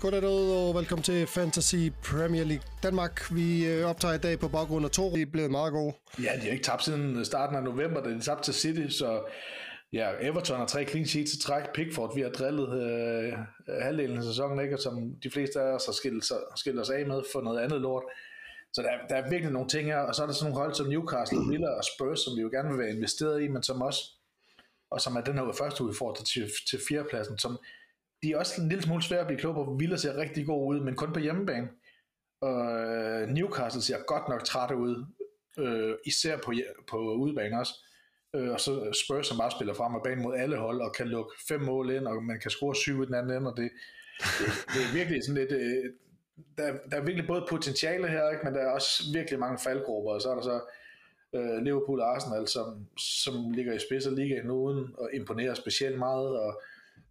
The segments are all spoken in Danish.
Goddag og velkommen til Fantasy Premier League Danmark. Vi øh, optager i dag på baggrund af to. Vi er blevet meget gode. Ja, de har ikke tabt siden starten af november, da de tabte til City, så ja, Everton har tre clean sheets til træk. Pickford, vi har drillet øh, halvdelen af sæsonen, ikke? Og som de fleste af os har skilt, skilt os af med for noget andet lort. Så der, der er virkelig nogle ting her, og så er der sådan nogle hold som Newcastle, Villa og Spurs, som vi jo gerne vil være investeret i, men som også, og som er den her første udfordring til, til fjerdepladsen, som de er også en lille smule svære at blive klog på. Villa ser rigtig god ud, men kun på hjemmebane. Og øh, Newcastle ser godt nok træt ud, øh, især på, på udebane også. Øh, og så Spurs, som bare spiller frem og bane mod alle hold, og kan lukke fem mål ind, og man kan score syv i den anden ende, og det, det, det er virkelig sådan lidt... Øh, der, der er virkelig både potentiale her, ikke? men der er også virkelig mange faldgrupper, og så er der så øh, Liverpool og Arsenal, som, som ligger i spids af ligaen uden og imponerer specielt meget, og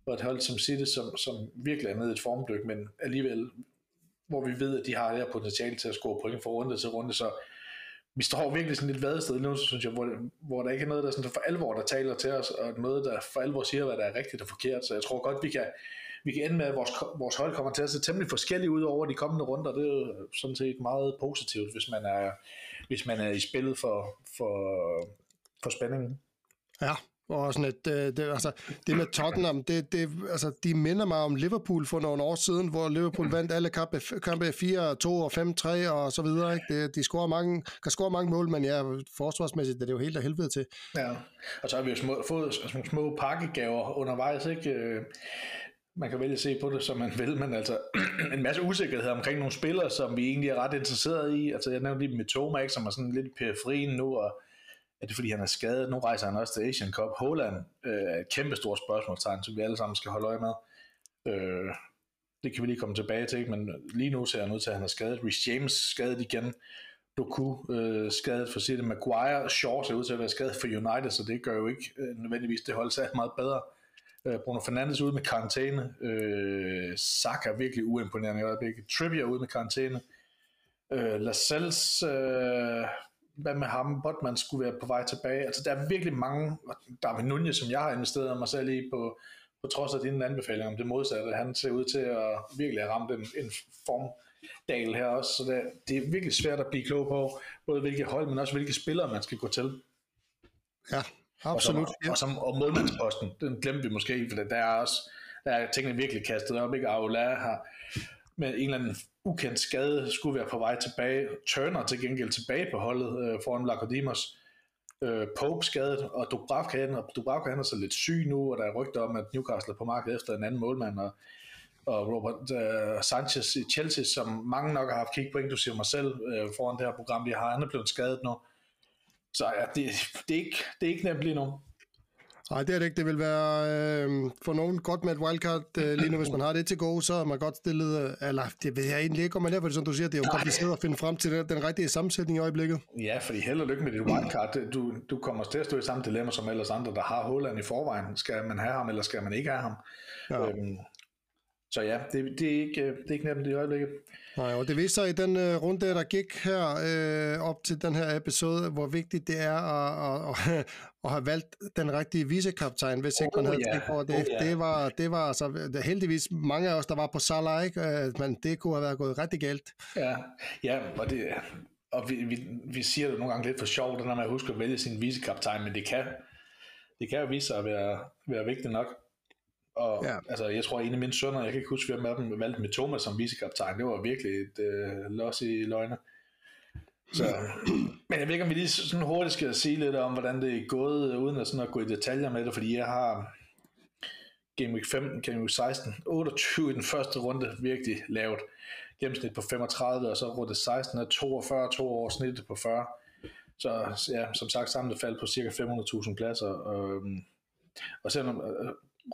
og et hold som City, som, som virkelig er nede i et formdyk, men alligevel, hvor vi ved, at de har det her potentiale til at score point fra runde til runde, så vi står virkelig sådan lidt vadested nu, synes jeg, hvor, hvor der ikke er noget, der sådan for alvor, der taler til os, og noget, der for alvor siger, hvad der er rigtigt og forkert, så jeg tror godt, vi kan, vi kan ende med, at vores, vores hold kommer til at se temmelig forskellige ud over de kommende runder, det er jo sådan set meget positivt, hvis man er, hvis man er i spillet for, for, for spændingen. Ja, og sådan et, det, øh, det, altså, det med Tottenham, det, det, altså, de minder mig om Liverpool for nogle år siden, hvor Liverpool vandt alle kampe, kampe 4, 2 og 5, 3 og så videre. Ikke? Det, de scorer mange, kan score mange mål, men ja, forsvarsmæssigt det er det jo helt af helvede til. Ja, og så har vi jo små, fået altså små, små pakkegaver undervejs, ikke? Øh, man kan vælge at se på det, som man vil, men altså en masse usikkerhed omkring nogle spillere, som vi egentlig er ret interesseret i. Altså jeg nævnte lige med Toma, ikke, som er sådan lidt periferien nu, og er det fordi han er skadet? Nu rejser han også til Asian Cup. Holland øh, er et kæmpe stort spørgsmålstegn, som vi alle sammen skal holde øje med. Øh, det kan vi lige komme tilbage til, men lige nu ser han ud til, at han er skadet. Rhys James skadet igen. Doku øh, skadet for City. Maguire Shaw ser ud til at være skadet for United, så det gør jo ikke øh, nødvendigvis det hold sig meget bedre. Øh, Bruno Fernandes ude med karantæne. Øh, Saka er virkelig uimponerende i øjeblikket. Trippier ude med karantæne. Øh, Lascelles øh, hvad med ham, Botman skulle være på vej tilbage. Altså der er virkelig mange, der er Nunez, som jeg har investeret mig selv i på, på trods af dine anbefalinger om det modsatte. Han ser ud til at virkelig have ramt en, en formdal her også, så det, det er virkelig svært at blive klog på, både hvilke hold, men også hvilke spillere man skal gå til. Ja, absolut. Og, som, og, som, og målmandsposten, den glemte vi måske, for der er også der er tingene virkelig kastet op, ikke? Aula har med en eller anden ukendt skade skulle være på vej tilbage. Turner til gengæld tilbage på holdet øh, foran Lakodimos. Øh, Pope skadet, og Dubravka, og Dubravka han er så lidt syg nu, og der er rygter om, at Newcastle er på markedet efter en anden målmand, og, og Robert øh, Sanchez i Chelsea, som mange nok har haft kig på, inklusive mig selv, øh, foran det her program, vi har, han er blevet skadet nu. Så ja, det, det, er ikke, det er ikke nemt lige nu. Nej, det er det ikke. Det vil være øh, for nogen godt med et wildcard øh, lige nu. Hvis man har det til gode, så er man godt stillet. Øh, eller det ved jeg egentlig ikke, om man er, for det, som du siger, det er jo kompliceret at finde frem til den, den rigtige sammensætning i øjeblikket. Ja, fordi held og lykke med dit wildcard. Du, du kommer til at stå i samme dilemma som ellers andre, der har Holland i forvejen. Skal man have ham, eller skal man ikke have ham? Ja. Øhm, så ja, det, det, er ikke, det er ikke nemt i øjeblikket. Nej, og det viser sig i den uh, runde, der gik her øh, op til den her episode, hvor vigtigt det er at, at, at, at have valgt den rigtige vicekaptajn, hvis ikke oh, man havde yeah. tænkt over det. Oh, det, var, det var altså, heldigvis mange af os, der var på Salah, ikke? Øh, men det kunne have været gået rigtig galt. Ja, ja og, det, og vi, vi, vi siger det nogle gange lidt for sjovt, når man husker at vælge sin vicekaptajn, men det kan, det kan jo vise sig at være, være vigtigt nok. Og ja. altså, jeg tror, en af mine sønner, jeg kan ikke huske, hvem af dem valgte med Thomas som vicekaptajn. Det var virkelig et øh, los i løgne. Så, men jeg ved ikke, om vi lige sådan hurtigt skal sige lidt om, hvordan det er gået, uden at, sådan at gå i detaljer med det, fordi jeg har Game Week 15, Game Week 16, 28 i den første runde virkelig lavt. Gennemsnit på 35, og så runde 16 er 42, to år snittet på 40. Så ja, som sagt, samlet fald på cirka 500.000 pladser. Og, øhm, og selvom øh,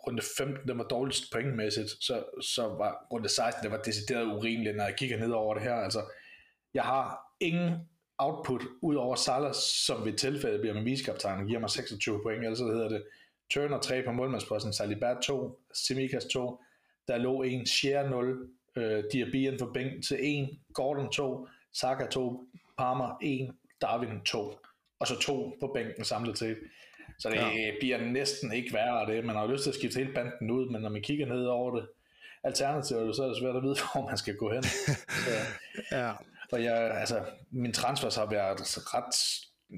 runde 15, der var dårligst pointmæssigt, så, så var runde 16, det var decideret urimeligt, når jeg kigger ned over det her. Altså, jeg har ingen output ud over Salah, som ved tilfælde bliver med viskaptajn og giver mig 26 point, ellers hedder det Turner 3 på målmandsposten, Salibat 2, Simikas 2, der lå en, Share 0, øh, Diaby for bænk til 1, Gordon 2, Saka 2, Palmer 1, Darwin 2, og så 2 på bænken samlet til. Så det ja. bliver næsten ikke værre af det. Man har lyst til at skifte hele banden ud, men når man kigger ned over det, alternativer, så er det svært at vide, hvor man skal gå hen. Så, ja. Og jeg, altså, min transfers har været ret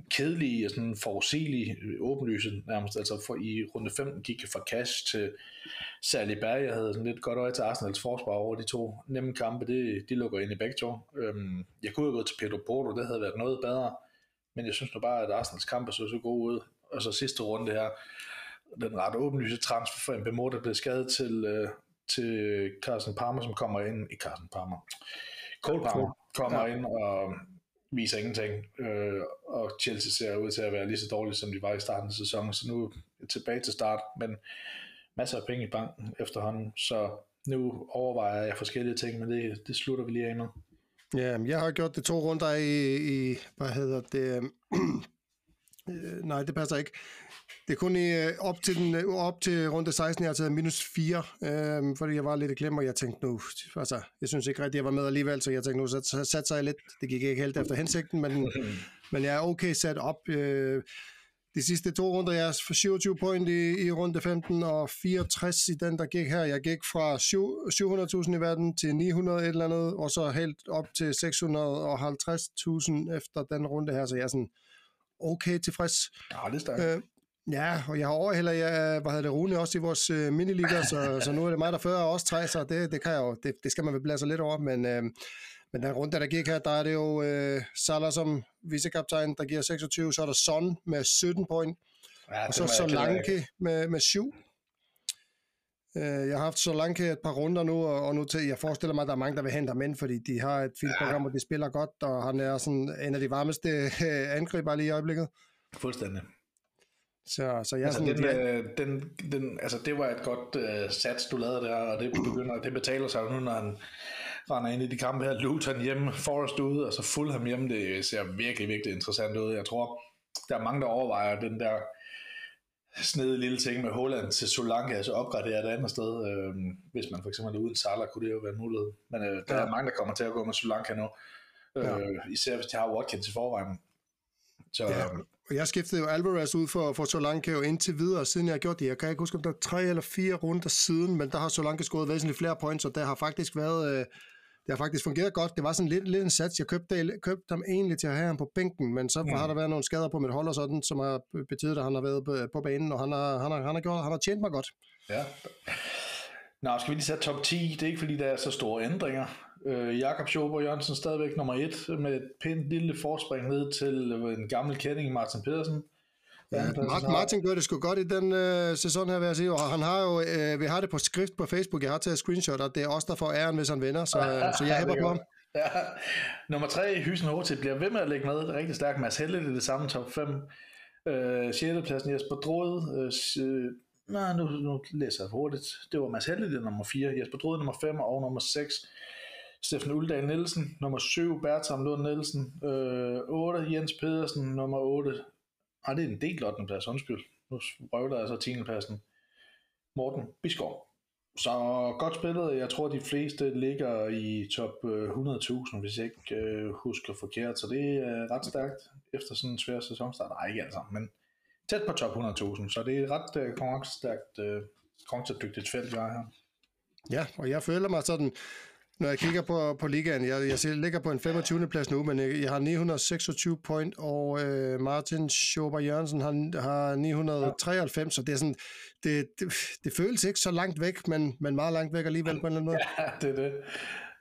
kedelige og sådan forudsigelige, åbenlyse nærmest. Altså for, i runde 5 gik jeg fra cash til Berg. Jeg havde sådan lidt godt øje til Arsenals forsvar over de to nemme kampe. Det, de lukker ind i begge to. Øhm, jeg kunne have gået til Pedro Porto, det havde været noget bedre. Men jeg synes nu bare, at Arsenals kampe så så god ud. Og så sidste runde her, den ret åbenlyse transfer for Mbemo, der blev skadet til, øh, til Carsten Palmer, som kommer ind i Carsten Palmer. Cole Palmer kommer ja. ind og viser ingenting, øh, og Chelsea ser ud til at være lige så dårligt, som de var i starten af sæsonen, så nu er tilbage til start, men masser af penge i banken efterhånden, så nu overvejer jeg forskellige ting, men det, det slutter vi lige af med. Ja, jeg har gjort det to runder i, i hvad hedder det, øh, nej, det passer ikke. Det er kun i, øh, op, til den, øh, op til runde 16, jeg har taget minus 4, øh, fordi jeg var lidt i klem, og jeg tænkte nu, altså, jeg synes ikke rigtig, jeg var med alligevel, så jeg tænkte nu, så satte sig lidt. Det gik ikke helt efter hensigten, men, men jeg er okay sat op. Øh, de sidste to runder, jeg er for 27 point i, i runde 15 og 64 i den, der gik her. Jeg gik fra 700.000 i verden til 900 et eller andet, og så helt op til 650.000 efter den runde her, så jeg er sådan okay tilfreds. Ja, det er stærkt. Øh, Ja, og jeg har overhælder, jeg, hvad hedder det, Rune også i vores øh, miniliga, så, så nu er det mig, der fører også tre, så det, det, kan jeg jo, det, det skal man vel blæse lidt over, men, øh, men den runde, der gik her, der er det jo øh, Salah som vicekaptajn, der giver 26, så er der Son med 17 point, ja, og så Solanke med, med 7. Øh, jeg har haft Solanke et par runder nu, og, nu til, jeg forestiller mig, at der er mange, der vil hente ham ind, fordi de har et fint program, og de spiller godt, og han er sådan en af de varmeste øh, angriber lige i øjeblikket. Fuldstændig. Så, så jeg altså, sådan, den, øh, den, den, altså, det var et godt uh, sats, du lavede der, og det, begynder, det betaler sig nu, når han render ind i de kampe her. Luton hjemme, Forrest ude, og så Fulham hjemme. Det ser virkelig, virkelig interessant ud. Jeg tror, der er mange, der overvejer den der snede lille ting med Holland til Solanke, altså opgradere et andet sted. Øh, hvis man for eksempel er uden Salah, kunne det jo være en mulighed. Men øh, der ja. er mange, der kommer til at gå med Solanke nu. Øh, ja. Især hvis de har Watkins i forvejen. Så, ja. Og jeg skiftede jo Alvarez ud for, for Solanke jo indtil videre, siden jeg har gjort det. Jeg kan ikke huske, om der er tre eller fire runder siden, men der har Solanke skåret væsentligt flere points, og der har faktisk været... Øh, det har faktisk fungeret godt. Det var sådan lidt, lidt en sats. Jeg købte, købte ham egentlig til at have ham på bænken, men så mm. har der været nogle skader på mit hold og sådan, som har betydet, at han har været på, på banen, og han har, han, har, han, har gjort, han har tjent mig godt. Ja. Nå, skal vi lige sætte top 10? Det er ikke fordi, der er så store ændringer. Øh, Jakob Schober Jørgensen stadigvæk nummer et, med et pænt lille forspring ned til øh, en gammel kending, Martin Pedersen. Ja, Martin, Martin gør det sgu godt i den øh, sæson her, vil jeg sige, og han har jo, øh, vi har det på skrift på Facebook, jeg har taget screenshot, og det er også der får æren, hvis han vinder, så, ja, så jeg hæpper på ham. Ja. Nummer 3, Hysen HT, bliver ved med at lægge med, det er rigtig stærkt, Mads Helle i det samme top 5. Øh, 6. pladsen Jesper Drode, øh, nej, nu, nu læser jeg hurtigt, det var Mads Helle, det er nummer 4, Jesper Drode nummer 5, og nummer 6, Steffen Uldal Nielsen, nummer 7, Bertram Lund Nielsen, øh, 8, Jens Pedersen, nummer 8, ah, det er en del 8. plads, undskyld, nu røvler jeg så 10. pladsen, Morten Biskov. Så godt spillet, jeg tror de fleste ligger i top øh, 100.000, hvis jeg ikke øh, husker forkert, så det er ret stærkt efter sådan en svær sæsonstart. Nej, ikke altså, men tæt på top 100.000, så det er et ret øh, konkurrencestærkt, øh, konkurrencedygtigt felt, vi har her. Ja, og jeg føler mig sådan, når jeg kigger på, på ligaen, jeg, jeg ligger på en 25. plads nu, men jeg, jeg har 926 point, og øh, Martin Schober Jørgensen har, har 993, så det er sådan, det, det, det føles ikke så langt væk, men, men meget langt væk alligevel på en eller anden måde. Ja, det er det.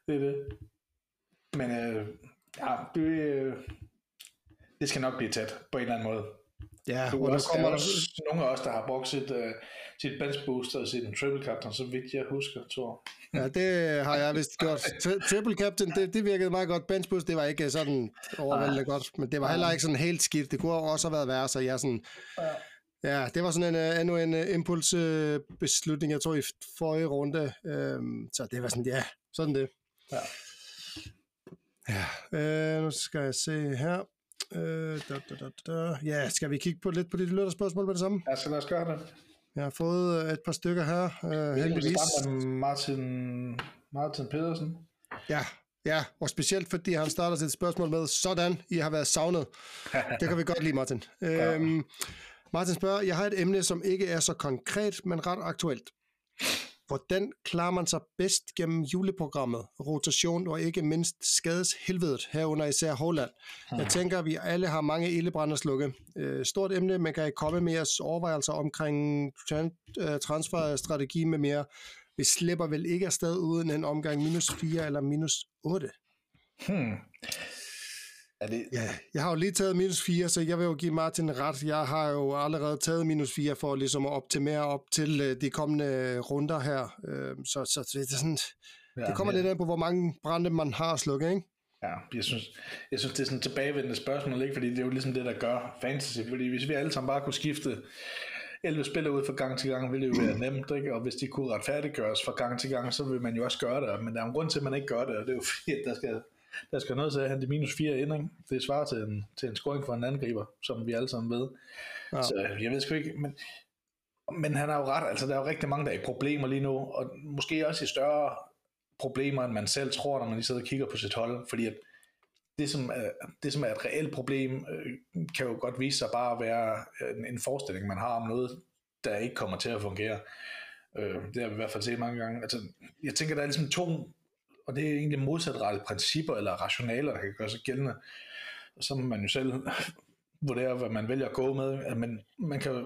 Det er det. Men øh, ja, det, øh, det skal nok blive tæt på en eller anden måde. Ja, du og også, kommer der... Også nogle af os, der har brugt sit, uh, sit bench booster og sit triple captain, så vidt jeg husker, tror Ja, det har jeg vist gjort. Triple captain, det, det virkede meget godt. Bench boost, det var ikke sådan overvældende godt, men det var heller ikke sådan helt skidt. Det kunne også have været værre, så jeg sådan... Ja, det var sådan en, uh, endnu en uh, impulsbeslutning, jeg tror i forrige runde. Um, så det var sådan, ja, sådan det. Ja. Ja, uh, nu skal jeg se her. Øh, da, da, da, da. Ja, skal vi kigge på lidt på de spørgsmål med det samme? Ja, så lad os gøre det. Jeg har fået øh, et par stykker her, øh, heldigvis. Martin, Martin Pedersen. Ja, ja, og specielt fordi han starter sit spørgsmål med, sådan, I har været savnet. det kan vi godt lide, Martin. Øhm, Martin spørger, jeg har et emne, som ikke er så konkret, men ret aktuelt. Hvordan klarer man sig bedst gennem juleprogrammet, rotation og ikke mindst skadeshelvedet herunder især Holland? Jeg hmm. tænker, at vi alle har mange ildebrand at slukke. Øh, stort emne, man kan komme med jeres overvejelser omkring øh, transferstrategi med mere. Vi slipper vel ikke afsted uden en omgang minus 4 eller minus 8? Hmm. Er det... Ja, jeg har jo lige taget minus 4, så jeg vil jo give Martin ret. Jeg har jo allerede taget minus 4 for ligesom at optimere op til øh, de kommende runder her. Øh, så, så det, er sådan, ja, det kommer ja. lidt an på, hvor mange brænde man har slukket, ikke? Ja, jeg synes, jeg synes, det er sådan et tilbagevendende spørgsmål, ikke? fordi det er jo ligesom det, der gør fantasy. Fordi hvis vi alle sammen bare kunne skifte 11 spillere ud fra gang til gang, ville det jo være nemt, ikke? og hvis de kunne retfærdiggøres fra gang til gang, så vil man jo også gøre det, men der er en grund til, at man ikke gør det, og det er jo fordi, at der skal der skal noget til at hente minus 4 ind, ikke? Det svarer til en, til en scoring for en angriber, som vi alle sammen ved. Ja. Så jeg ved sgu ikke, men, men han har jo ret, altså der er jo rigtig mange, der er i problemer lige nu, og måske også i større problemer, end man selv tror, når man lige sidder og kigger på sit hold, fordi at det, som er, det, som er et reelt problem, øh, kan jo godt vise sig bare at være en, en forestilling, man har om noget, der ikke kommer til at fungere. Øh, det har vi i hvert fald set mange gange. Altså, jeg tænker, der er ligesom to og det er egentlig modsatrettede principper eller rationaler, der kan gøre sig gældende. Og så må man jo selv vurdere, hvad man vælger at gå med. Men man kan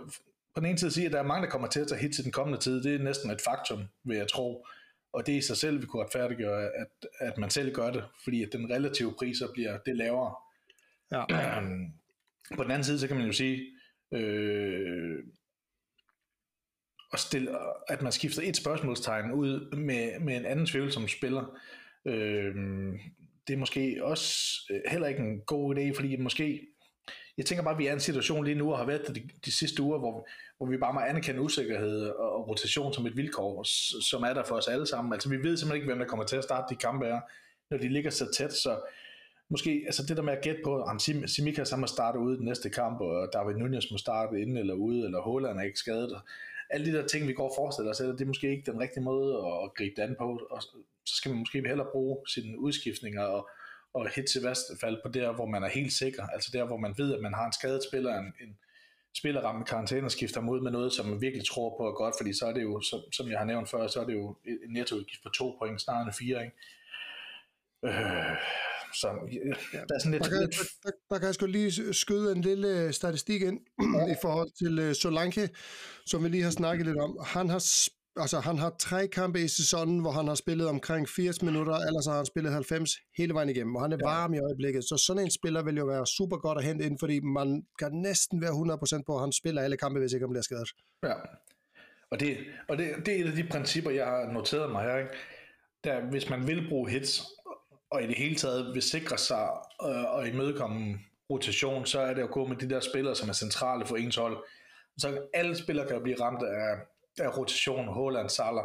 på den ene side sige, at der er mange, der kommer til at tage hit til den kommende tid. Det er næsten et faktum, vil jeg tro. Og det i sig selv vil kunne retfærdiggøre, at, at man selv gør det, fordi at den relative priser bliver det lavere. Ja. på den anden side, så kan man jo sige, øh, at, stille, at man skifter et spørgsmålstegn ud med, med en anden tvivlsom spiller, øh, det er måske også øh, heller ikke en god idé, fordi måske, jeg tænker bare, at vi er i en situation lige nu, og har været de, de sidste uger, hvor, hvor vi bare må anerkende usikkerhed og, og rotation som et vilkår, som er der for os alle sammen. Altså vi ved simpelthen ikke, hvem der kommer til at starte de kampe er, når de ligger så tæt, så måske, altså det der med at gætte på, om Simikas må starte ude i den næste kamp, og David Nunez må starte inde eller ude, eller Holland er ikke skadet, alle de der ting, vi går og forestiller os, det er måske ikke den rigtige måde at gribe det an på, og så skal man måske hellere bruge sine udskiftninger og, og hit til fald på der, hvor man er helt sikker, altså der, hvor man ved, at man har en skadet spiller, en, en spillerramme karantæne og skifter mod med noget, som man virkelig tror på er godt, fordi så er det jo, som, som jeg har nævnt før, så er det jo en nettoudgift på to point, snarere end fire, ikke? Øh, så ja, der er sådan lidt... Der kan, lidt... Der, der kan jeg sgu lige skyde en lille statistik ind i forhold til uh, Solanke, som vi lige har snakket lidt om. Han har altså han har tre kampe i sæsonen, hvor han har spillet omkring 80 minutter, ellers har han spillet 90 hele vejen igennem, og han er ja. varm i øjeblikket, så sådan en spiller vil jo være super godt at hente ind, fordi man kan næsten være 100% på, at han spiller alle kampe, hvis ikke han bliver skadet. Ja, og det, og det, det er et af de principper, jeg har noteret mig her, ikke? Der, hvis man vil bruge hits, og i det hele taget vil sikre sig øh, og imødekomme rotation, så er det at gå med de der spillere, som er centrale for ens hold. Så alle spillere kan blive ramt af, af rotation, Holland, Salah,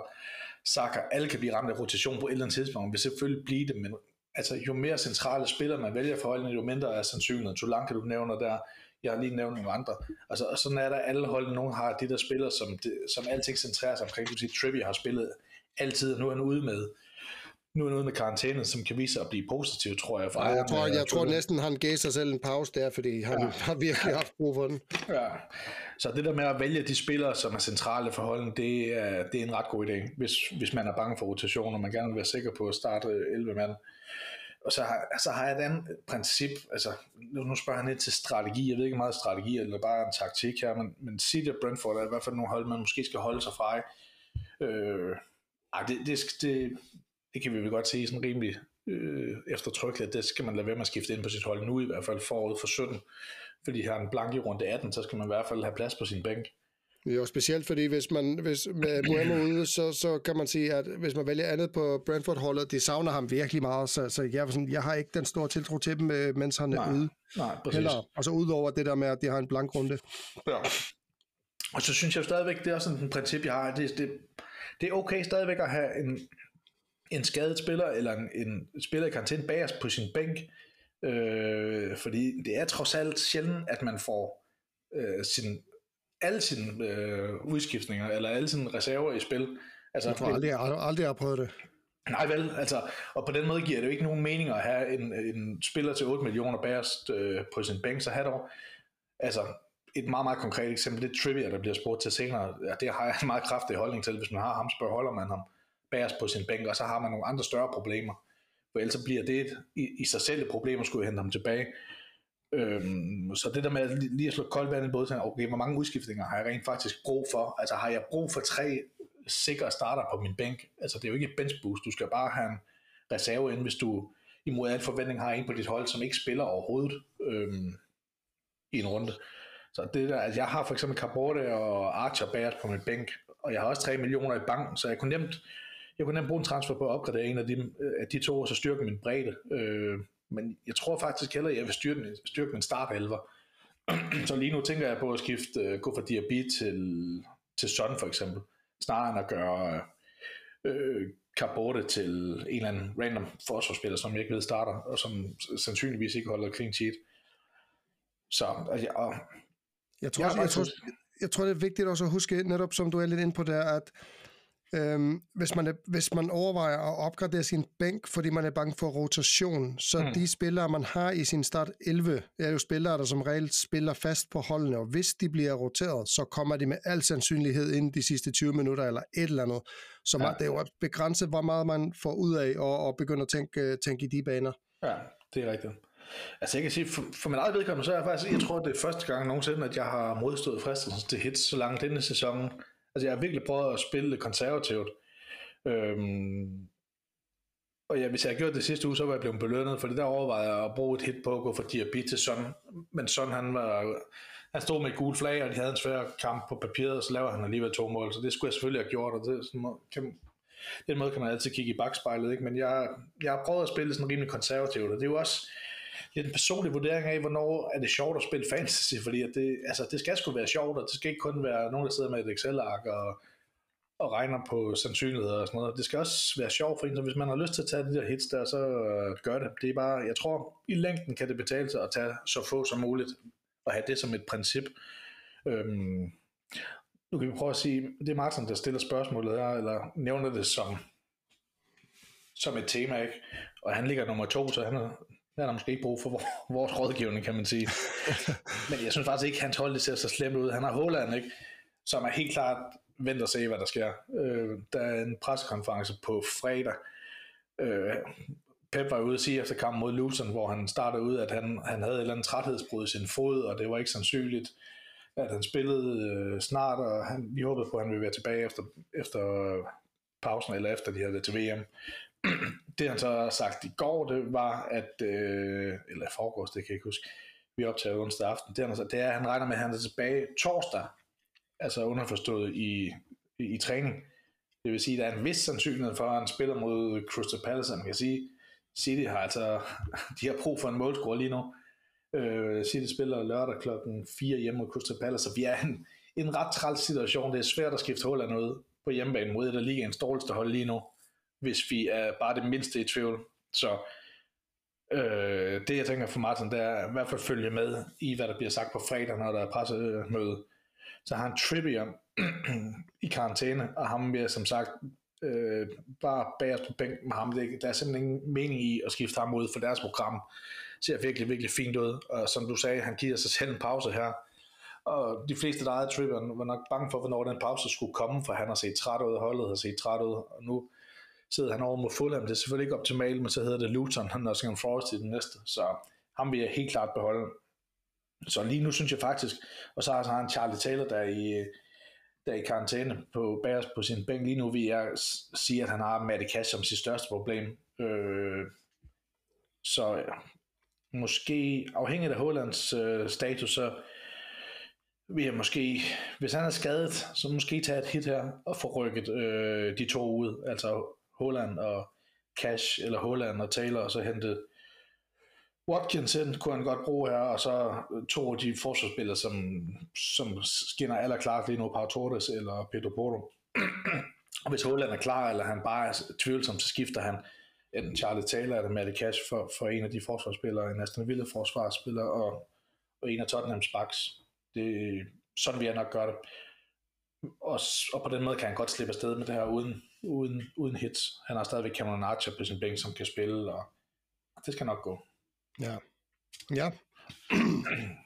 Saka, alle kan blive ramt af rotation på et eller andet tidspunkt, vil selvfølgelig blive det, men altså, jo mere centrale spillere man vælger for holdene, jo mindre er sandsynligheden. Solanke, du nævner der, jeg har lige nævnt nogle andre. Altså, og sådan er der alle hold, nogen har de der spillere, som, det, som alting centrerer sig omkring. Du siger, Trivia har spillet altid, og nu er han ude med nu er noget med karantæne, som kan vise sig at blive positivt, tror jeg. For ja, jeg tror, jeg, jeg tror næsten, han gav sig selv en pause der, fordi han ja. har virkelig haft brug for den. Ja, så det der med at vælge de spillere, som er centrale for holden, det er, det er en ret god idé, hvis, hvis man er bange for rotation, og man gerne vil være sikker på at starte 11 mand. Og så har, så har jeg et andet princip, altså nu, nu spørger han lidt til strategi, jeg ved ikke meget strategi, eller bare en taktik her, men, men City og Brentford er i hvert fald nogle hold, man måske skal holde sig fra. Øh, ej, det, det, det, det kan vi vel godt sige sådan rimelig øh, eftertrykkeligt, at det skal man lade være med at skifte ind på sit hold nu, i hvert fald forud for 17. Fordi har en blank i runde 18, så skal man i hvert fald have plads på sin bænk. Jo, specielt fordi hvis man hvis med Muammo ude, så, så kan man sige, at hvis man vælger andet på Brentford-holdet, de savner ham virkelig meget, så, så jeg, sådan, jeg har ikke den store tiltro til dem, øh, mens han er ude. Nej, præcis. Heller. Og så udover det der med, at de har en blank runde. Ja. Og så synes jeg stadigvæk, det er sådan en princip, jeg har, det, det, det er okay stadigvæk at have en, en skadet spiller, eller en, en spiller i karantæne bagerst på sin bænk, øh, fordi det er trods alt sjældent, at man får øh, sin, alle sine øh, udskiftninger, eller alle sine reserver i spil. Altså, jeg tror aldrig, jeg aldrig har prøvet det. Nej vel, altså, og på den måde giver det jo ikke nogen mening at have en, en spiller til 8 millioner bagerst øh, på sin bænk, så have dog, altså, et meget, meget konkret eksempel, det er trivia, der bliver spurgt til senere. Ja, det har jeg en meget kraftig holdning til. Hvis man har ham, så holder man ham bagerst på sin bænk, og så har man nogle andre større problemer. For ellers bliver det et, i, i sig selv et problem at skulle hente ham tilbage. Øhm, så det der med lige at slå koldt vand i både, okay, hvor mange udskiftninger har jeg rent faktisk brug for? Altså har jeg brug for tre sikre starter på min bænk? Altså det er jo ikke et bench boost, du skal bare have en reserve ind, hvis du imod al forventning har en på dit hold, som ikke spiller overhovedet øhm, i en runde. Så det der, altså jeg har for eksempel Cabote og Archer Bært på min bænk, og jeg har også 3 millioner i banken, så jeg kunne nemt, jeg kunne nemt bruge en transfer på at opgradere en af de, af de to, og så styrke min bredde. Øh, men jeg tror faktisk heller, at jeg vil styrke, styrke min startelver. så lige nu tænker jeg på at skifte, uh, gå fra Diaby til, til Son for eksempel, snarere end at gøre øh, Cabote til en eller anden random forsvarsspiller, som jeg ikke ved starter, og som sandsynligvis ikke holder clean sheet. Så altså, og jeg, tror, jeg, jeg, tror, jeg tror, det er vigtigt også at huske, netop som du er lidt ind på der, at Øhm, hvis, man er, hvis man overvejer at opgradere sin bænk, fordi man er bange for rotation, så mm. de spillere, man har i sin start 11, er jo spillere, der som regel spiller fast på holdene, og hvis de bliver roteret, så kommer de med al sandsynlighed ind de sidste 20 minutter, eller et eller andet. Så ja. man, det er jo begrænset, hvor meget man får ud af, og, og begynde at tænke, tænke i de baner. Ja, det er rigtigt. Altså jeg kan sige, for, for min eget vedkommende, så er jeg faktisk, jeg tror, det er første gang nogensinde, at jeg har modstået fristelsen til hits så langt denne sæson, Altså jeg har virkelig prøvet at spille det konservativt. Øhm, og ja, hvis jeg havde gjort det sidste uge, så var jeg blevet belønnet, for det der overvejede jeg at bruge et hit på at gå for Diaby til Son. Men Son, han, var, han stod med et gult flag, og de havde en svær kamp på papiret, og så laver han alligevel to mål, så det skulle jeg selvfølgelig have gjort, og det, sådan, kan, den måde kan man altid kigge i bagspejlet, ikke? men jeg, jeg har prøvet at spille sådan rimelig konservativt, og det er jo også, lidt en personlig vurdering af, hvornår er det sjovt at spille fantasy, fordi at det, altså, det skal sgu være sjovt, og det skal ikke kun være nogen, der sidder med et Excel-ark og, og regner på sandsynligheder og sådan noget. Det skal også være sjovt for en, så hvis man har lyst til at tage de der hits der, så øh, gør det. Det er bare, jeg tror, i længden kan det betale sig at tage så få som muligt, og have det som et princip. Øhm, nu kan vi prøve at sige, det er Martin, der stiller spørgsmålet her, eller nævner det som, som et tema, ikke? Og han ligger nummer to, så han er der er der måske ikke brug for vores rådgivning, kan man sige. Men jeg synes faktisk ikke, at hans hold det ser så slemt ud. Han har Holland, ikke? som er helt klart vent og se, hvad der sker. Øh, der er en pressekonference på fredag. Øh, Pep var ude at sige efter kampen mod Luton, hvor han startede ud, at han, han havde et eller andet træthedsbrud i sin fod, og det var ikke sandsynligt, at han spillede øh, snart, og han, vi håbede på, at han ville være tilbage efter, efter pausen, eller efter de havde været til VM det han så har sagt i går, det var, at, øh, eller foregårs, det kan jeg ikke huske, vi optager onsdag aften, det, han sagt, det er, at han regner med, at han er tilbage torsdag, altså underforstået i, i, i træning. Det vil sige, at der er en vis sandsynlighed for, at han spiller mod Crystal Palace, man kan sige, City har altså, de har brug for en målscore lige nu. Øh, City spiller lørdag klokken 4 hjemme mod Crystal Palace, så vi er en, en ret træls situation. Det er svært at skifte af noget på hjemmebane mod et af ligaens dårligste hold lige nu hvis vi er bare det mindste i tvivl. Så øh, det jeg tænker for Martin, det er i hvert fald følge med i, hvad der bliver sagt på fredag, når der er pressemøde. Så har han Trippier i karantæne, og ham bliver som sagt øh, bare bagerst på bænken med ham. Det, der er simpelthen ingen mening i at skifte ham ud, for deres program ser virkelig, virkelig fint ud. Og som du sagde, han giver sig selv en pause her. Og de fleste, der ejede Trippier, var nok bange for, hvornår den pause skulle komme, for han har set træt ud, holdet har set træt ud, og nu sidder han over mod Fulham. Det er selvfølgelig ikke optimalt, men så hedder det Luton, han er Nottingham Forest i den næste. Så ham vil jeg helt klart beholde. Så lige nu synes jeg faktisk, og så har han Charlie Taylor, der er i, der er i karantæne på bagerst på sin bænk. Lige nu vil jeg sige, at han har Matty Cash som sit største problem. Øh, så ja, måske afhængigt af Hollands øh, status, så vil jeg måske, hvis han er skadet, så måske tage et hit her og få rykket øh, de to ud. Altså Holland og Cash, eller Holland og Taylor, og så hente Watkins ind, kunne han godt bruge her, og så to af de forsvarsspillere, som, som skinner allerklart lige nu, Pau Torres eller Pedro Porto. og hvis Holland er klar, eller han bare er tvivlsom, så skifter han enten Charlie Taylor eller Malik Cash for, for en af de forsvarsspillere, en Aston Villa forsvarsspiller, og, og en af Tottenhams backs. Det, sådan vil jeg nok gøre det. Og, og på den måde kan han godt slippe afsted med det her uden, uden, uden hits. Han har stadigvæk Cameron Archer på sin bænk, som kan spille, og det skal nok gå. Ja. Ja.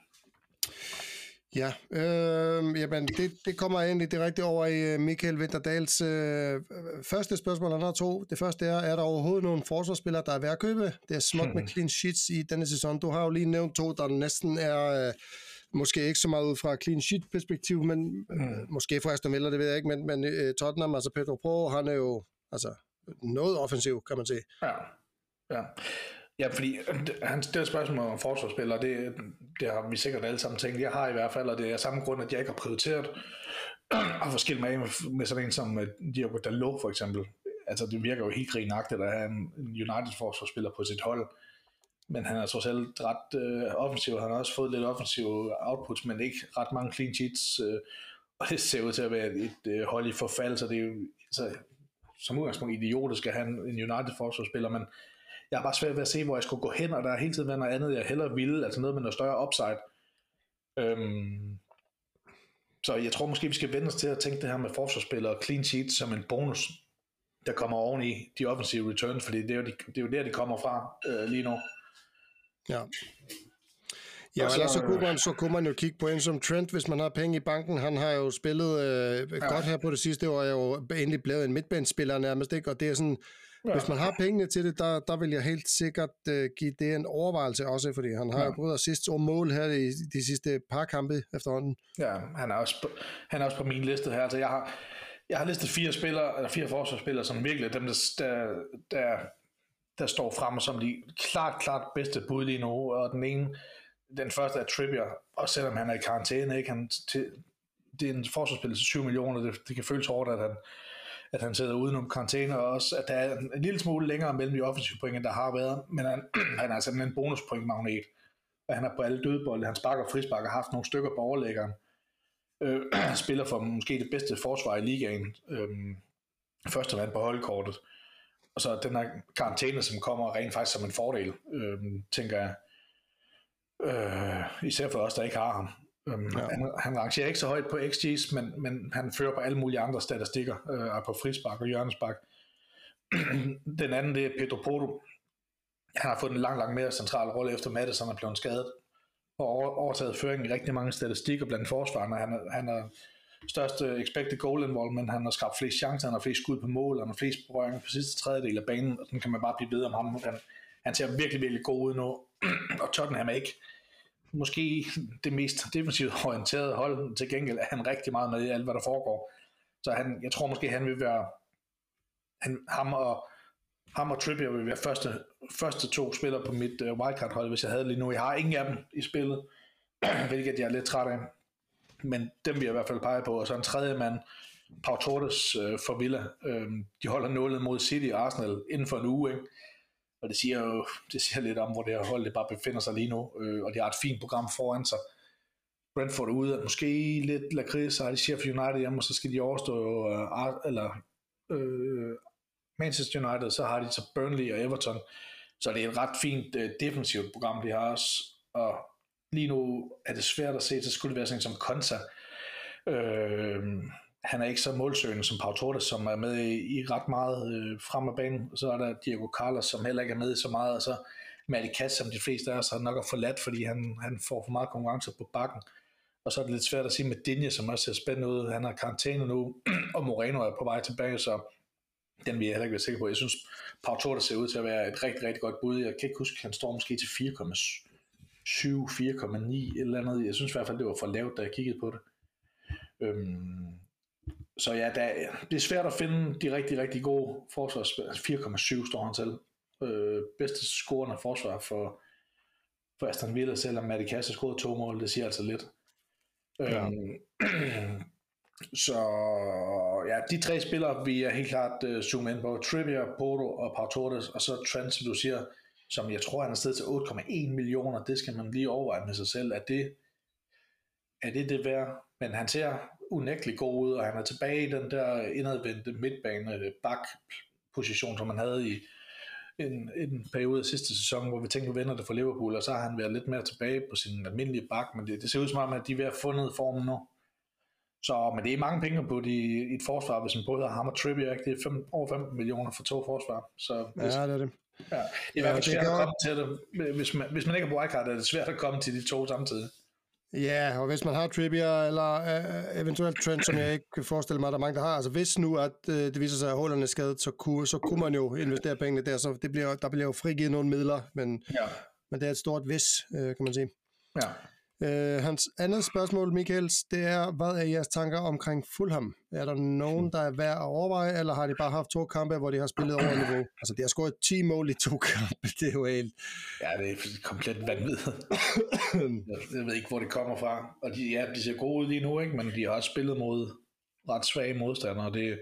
Ja, øh, jamen det, det kommer egentlig direkte over i øh, Michael Winterdals øh, første spørgsmål, han har to. Det første er, er der overhovedet nogen forsvarsspillere, der er værd at købe? Det er smukt med clean sheets i denne sæson. Du har jo lige nævnt to, der næsten er... Øh, måske ikke så meget ud fra clean sheet perspektiv, men øh, mm. måske for Aston Villa, det ved jeg ikke, men, men øh, Tottenham, altså Pedro Pro, han er jo altså noget offensiv, kan man sige. Ja, ja. Ja, fordi øh, han stiller spørgsmål om forsvarsspillere, det, det har vi sikkert alle sammen tænkt. Jeg har i hvert fald, og det er samme grund, at jeg ikke har prioriteret at få skilt mig med, med sådan en som øh, Diogo Dalot for eksempel. Altså det virker jo helt grinagtigt at have en United forsvarsspiller på sit hold, men han er trods alt ret øh, offensiv. Han har også fået lidt offensiv outputs, men ikke ret mange clean sheets, øh, og det ser ud til at være et, et øh, hold i forfald, så det er jo så, som udgangspunkt idiotisk at have en United forsvarsspiller, men jeg har bare svært ved at se, hvor jeg skulle gå hen, og der er hele tiden været noget andet, jeg hellere ville, altså noget med noget større upside. Øhm, så jeg tror måske, vi skal vende os til at tænke det her med forsvarsspillere og clean sheet som en bonus, der kommer oven i de offensive returns, fordi det er jo, de, det er jo der, de kommer fra øh, lige nu. Ja. Ja, så, ellers så kunne, man, så kunne man jo kigge på en som Trent, hvis man har penge i banken. Han har jo spillet øh, ja. godt her på det sidste år, er jo endelig blevet en midtbanespiller nærmest, ikke? og det er sådan, Ja. Hvis man har pengene til det, der, der vil jeg helt sikkert uh, give det en overvejelse også, fordi han har ja. jo både sidste og mål her i de sidste par kampe efterhånden. Ja, han er også på, han er også på min liste her. Altså, jeg har, jeg har listet fire spillere, eller fire forsvarsspillere, som virkelig dem, der, der, der, der står frem som de klart, klart bedste bud lige nu, og den ene, den første er Trippier, og selvom han er i karantæne, ikke? Han, til, det er en forsvarsspiller til 7 millioner, det, det kan føles hårdt, at han, at han sidder udenom karantæne, og også at der er en, en lille smule længere mellem de offensive point, end der har været, men han, han er altså simpelthen en bonuspointmagnet, og han er på alle dødbolde, han sparker og frisparker, har haft nogle stykker på overlæggeren, øh, spiller for måske det bedste forsvar i ligaen, øh, første mand på holdkortet, og så den her karantæne, som kommer rent faktisk som en fordel, øh, tænker jeg, øh, især for os, der ikke har ham. Um, ja. han, han rangerer ikke så højt på XG's, men, men han fører på alle mulige andre statistikker, øh, på frispark og hjørnespark. Den anden, det er Pedro Porto. Han har fået en lang, lang mere central rolle efter Madison er blevet skadet, og overtaget føringen i rigtig mange statistikker blandt forsvarerne. Han er, han er største expected goal involvement, han har skabt flest chancer, han har flest skud på mål, han har flest berøringer på sidste tredjedel af banen, og den kan man bare blive ved om ham. Han, han ser virkelig, virkelig god ud nu, og Tottenham er ikke, måske det mest defensivt orienterede hold. Til gengæld er han rigtig meget med i alt, hvad der foregår. Så han, jeg tror måske, han vil være, han, ham og ham og Trippier vil være første, første to spillere på mit øh, wildcard-hold, hvis jeg havde lige nu. Jeg har ingen af dem i spillet, hvilket jeg er lidt træt af. Men dem vil jeg i hvert fald pege på. Og så en tredje mand, Pau Torres øh, for Villa. Øh, de holder nålet mod City og Arsenal inden for en uge. Ikke? Og det siger jo det siger lidt om, hvor det her hold det bare befinder sig lige nu, øh, og de har et fint program foran sig. Brentford er ude, og måske lidt lakrids, så har de Sheffield United hjemme, og så skal de overstå, øh, eller øh, Manchester United, så har de så Burnley og Everton, så det er et ret fint øh, defensivt program, de har også, og lige nu er det svært at se, så skulle det være sådan som Konsa, øh, han er ikke så målsøgende som Pau Torres, som er med i, i ret meget øh, frem af banen. Så er der Diego Carlos, som heller ikke er med i så meget, og så Matti Kass, som de fleste af os har nok forladt, fordi han, han får for meget konkurrence på bakken. Og så er det lidt svært at sige med Dinje, som også ser spændende ud. Han har karantæne nu, og Moreno er på vej tilbage, så den vil jeg heller ikke være sikker på. Jeg synes, Pau Torres ser ud til at være et rigtig, rigtig godt bud. Jeg kan ikke huske, han står måske til 4,7, 4,9 eller andet. Jeg synes i hvert fald, det var for lavt, da jeg kiggede på det. Øhm, så ja, der, det er svært at finde de rigtig, rigtig gode forsvarsspillere. 4,7 står han til. Øh, bedste scorende forsvar for, for Aston Villa, selvom Matti Kasse scorede to mål, det siger altså lidt. Ja. Øhm, så ja, de tre spillere vi er helt klart uh, zoome ind på. Trivia, Porto og Pau Torres, og så Trent, som du siger, som jeg tror, han er sted til 8,1 millioner. Det skal man lige overveje med sig selv. Er det er det, det værd? Men han ser unægteligt god ud, og han er tilbage i den der indadvendte midtbane bak position, som han havde i en, en periode af sidste sæson, hvor vi tænkte, vi vender det for Liverpool, og så har han været lidt mere tilbage på sin almindelige bak, men det, det ser ud som om, at de er ved at fundet formen nu. Så, men det er mange penge på de, i et forsvar, hvis man både har ham og Trippier, det er fem, over 15 millioner for to forsvar. Så ja, det er det. Ja, det er i hvert fald svært at komme til det. Hvis man, hvis man ikke er på er det svært at komme til de to samtidig. Ja, og hvis man har Trippier, eller uh, eventuelt Trent, som jeg ikke kan forestille mig, at der er mange, der har. Altså hvis nu, at uh, det viser sig, at hullerne er skadet, så kunne, så kunne man jo investere pengene der, så det bliver, der bliver jo frigivet nogle midler, men, ja. men det er et stort vis, uh, kan man sige. Ja. Uh, hans andet spørgsmål, Michaels, det er, hvad er jeres tanker omkring Fulham? Er der nogen, der er værd at overveje, eller har de bare haft to kampe, hvor de har spillet over niveau? Altså, de har scoret 10 mål i to kampe, det er jo helt... Ja, det er komplet vanvittigt. jeg ved ikke, hvor det kommer fra. Og de, ja, de ser gode ud lige nu, ikke? men de har også spillet mod ret svage modstandere. Det,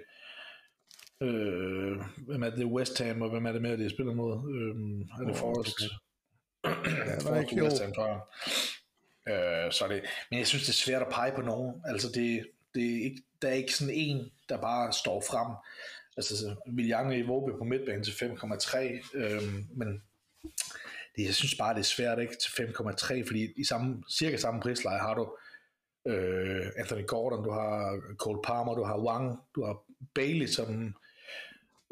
øh, hvem er det? West Ham, og hvem er det mere, de har spillet mod? Øh, er det Forrest? ja, var det ikke, West Ham, tror jeg. Øh, så det, men jeg synes, det er svært at pege på nogen. Altså, det, det er ikke, der er ikke sådan en, der bare står frem. Altså, William i Våbe på midtbanen til 5,3, øh, men det, jeg synes bare, det er svært ikke til 5,3, fordi i samme, cirka samme prisleje har du øh, Anthony Gordon, du har Cole Palmer, du har Wang, du har Bailey, som,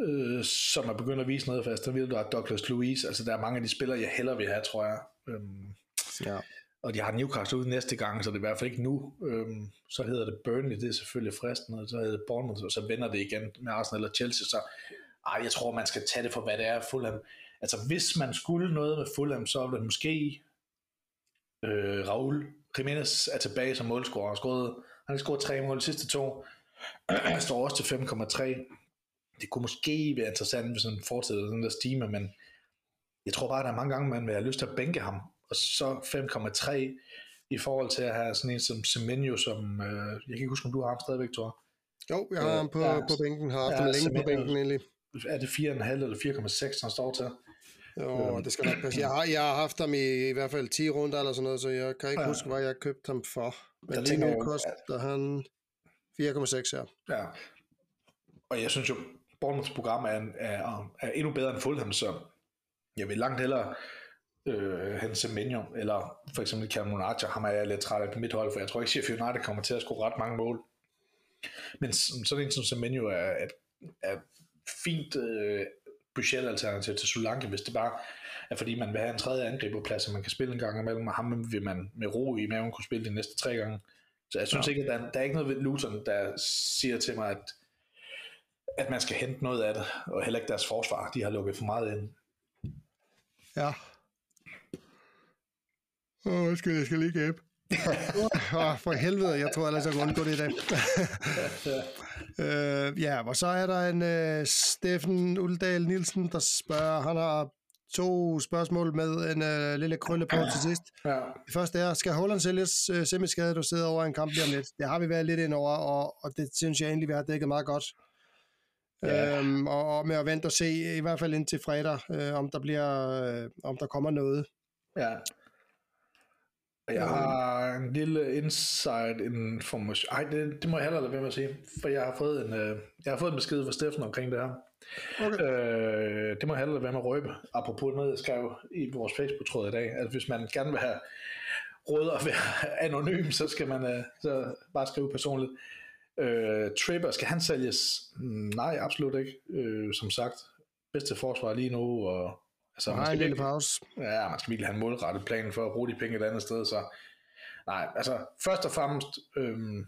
øh, som er begyndt at vise noget fast. Der vil du har Douglas Louise, altså der er mange af de spillere, jeg hellere vil have, tror jeg. Øhm, ja og de har Newcastle ud næste gang, så det er i hvert fald ikke nu. Øhm, så hedder det Burnley, det er selvfølgelig fristende, og så hedder det Bournemouth, og så vender det igen med Arsenal eller Chelsea, så ej, jeg tror, man skal tage det for, hvad det er Fulham. Altså, hvis man skulle noget med Fulham, så ville det måske øh, Raul Jimenez er tilbage som målscorer. Han har han har scoret tre mål de sidste to. Han står også til 5,3. Det kunne måske være interessant, hvis han fortsætter den der stime, men jeg tror bare, at der er mange gange, man vil have lyst til at bænke ham, og så 5,3 i forhold til at have sådan en som Semenyo, som, øh, jeg kan ikke huske, om du har ham stadigvæk, Thor. Jo, jeg har ham på, ja, på bænken, har haft ja, ham længe Semenyo, på bænken egentlig. Er det 4,5 eller 4,6, han står til? Jo, øhm, det skal nok passe. Jeg har, jeg har haft ham i, i hvert fald 10 runder eller sådan noget, så jeg kan ikke ja. huske, hvad jeg købte ham for. Men jeg lige nu koster han 4,6 her. Ja. Og jeg synes jo, Bournemouths program er, er, er endnu bedre end Fulham, så jeg vil langt hellere øh, Hans Semenyo, eller for eksempel Cameron Archer, ham er jeg lidt træt af på mit hold, for jeg tror ikke, Sheffield United kommer til at score ret mange mål. Men sådan en som Semenyo er, er, er fint øh, budgetalternativ til Solanke, hvis det bare er fordi, man vil have en tredje angriberplads, og man kan spille en gang imellem, og ham vil man med ro i maven kunne spille de næste tre gange. Så jeg synes ja. ikke, at der, der er ikke noget ved Luton, der siger til mig, at, at man skal hente noget af det, og heller ikke deres forsvar. De har lukket for meget ind. Ja, Åh, oh, skal, jeg skal lige gæbe. oh, for helvede, jeg tror ellers, jeg kan undgå det i dag. uh, ja, og så er der en uh, Steffen Uldal Nielsen, der spørger, han har to spørgsmål med en uh, lille krølle på til sidst. Ja. Det første er, skal Holland sælges uh, semiskadet og sidde over en kamp lige om lidt? Det har vi været lidt ind over, og, og det synes jeg egentlig, vi har dækket meget godt. Ja. Øhm, og, og med at vente og se, i hvert fald indtil fredag, øh, om der bliver, øh, om der kommer noget. Ja. Jeg har en lille inside information. Ej, det, det må jeg heller lade være med at sige, for jeg har fået en, øh, jeg har fået en besked fra Steffen omkring det her. Okay. Øh, det må jeg heller lade være med at røbe, apropos noget, jeg skrev i vores Facebook-tråd i dag, at hvis man gerne vil have råd at være anonym, så skal man øh, så bare skrive personligt. Øh, Tripper, skal han sælges? Nej, absolut ikke. Øh, som sagt, bedste forsvar lige nu, og Altså, man skal en lille pause. Ja, man skal virkelig have en målrettet plan for at bruge de penge et andet sted, så nej, altså først og fremmest øhm,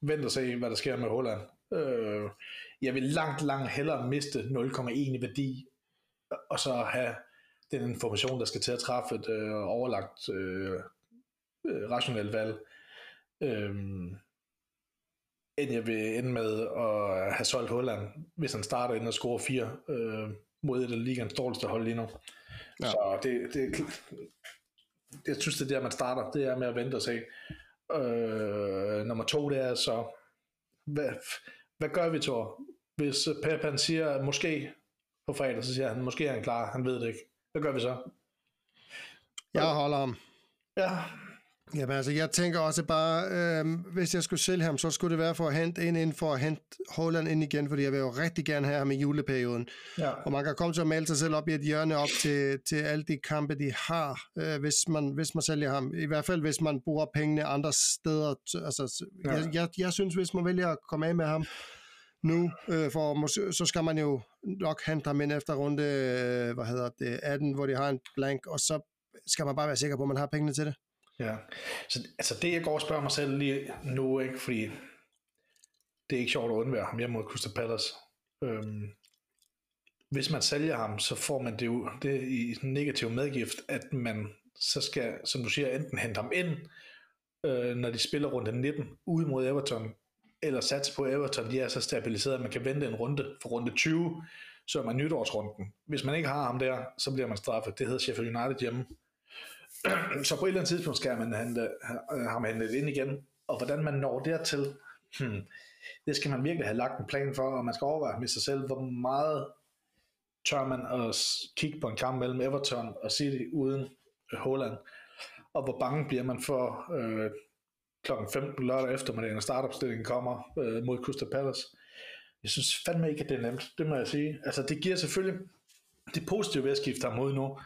vent og se, hvad der sker med Holland. Øh, jeg vil langt, langt hellere miste 0,1 i værdi, og så have den information, der skal til at træffe et øh, overlagt øh, øh, rationelt valg, øh, end jeg vil ende med at have solgt Holland, hvis han starter ind og scorer fire øh, mod et af ligands dårligste hold lige nu. Ja. Så det, det, jeg synes, det er der, man starter. Det er med at vente og se. Øh, nummer to, det er så, hvad, hvad gør vi, Thor? Hvis Pep han siger, måske på fredag, så siger han, måske er han klar, han ved det ikke. Hvad gør vi så? Jeg holder ham. Ja, Jamen altså, jeg tænker også bare, øh, hvis jeg skulle sælge ham, så skulle det være for at hente en ind, for at hente Holland ind igen, fordi jeg vil jo rigtig gerne have ham i juleperioden. Ja. Og man kan komme til at male sig selv op i et hjørne op til, til alle de kampe, de har, øh, hvis, man, hvis man sælger ham. I hvert fald, hvis man bruger pengene andre steder. Altså, ja. jeg, jeg, jeg synes, hvis man vælger at komme af med ham nu, øh, for så skal man jo nok hente ham ind efter runde, øh, hvad hedder det, 18, hvor de har en blank, og så skal man bare være sikker på, at man har pengene til det. Ja, så altså det jeg går og spørger mig selv lige nu, ikke, fordi det er ikke sjovt at undvære ham hjemme mod Crystal Palace. Øhm, hvis man sælger ham, så får man det jo det i en negativ medgift, at man så skal, som du siger, enten hente ham ind, øh, når de spiller runde 19 ude mod Everton, eller satse på Everton, de er så stabiliseret, at man kan vente en runde for runde 20, så er man nytårsrunden. Hvis man ikke har ham der, så bliver man straffet. Det hedder Sheffield United hjemme. så på et eller andet tidspunkt skal man hente, øh, ham hentet ind igen. Og hvordan man når dertil, hmm, det skal man virkelig have lagt en plan for, og man skal overveje med sig selv, hvor meget tør man at kigge på en kamp mellem Everton og City uden øh, Holland, og hvor bange bliver man for øh, klokken 15 lørdag eftermiddag, når startopstillingen kommer øh, mod Crystal Palace. Jeg synes fandme ikke, at det er nemt, det må jeg sige. Altså det giver selvfølgelig, det positive ved at skifte ham ud nu,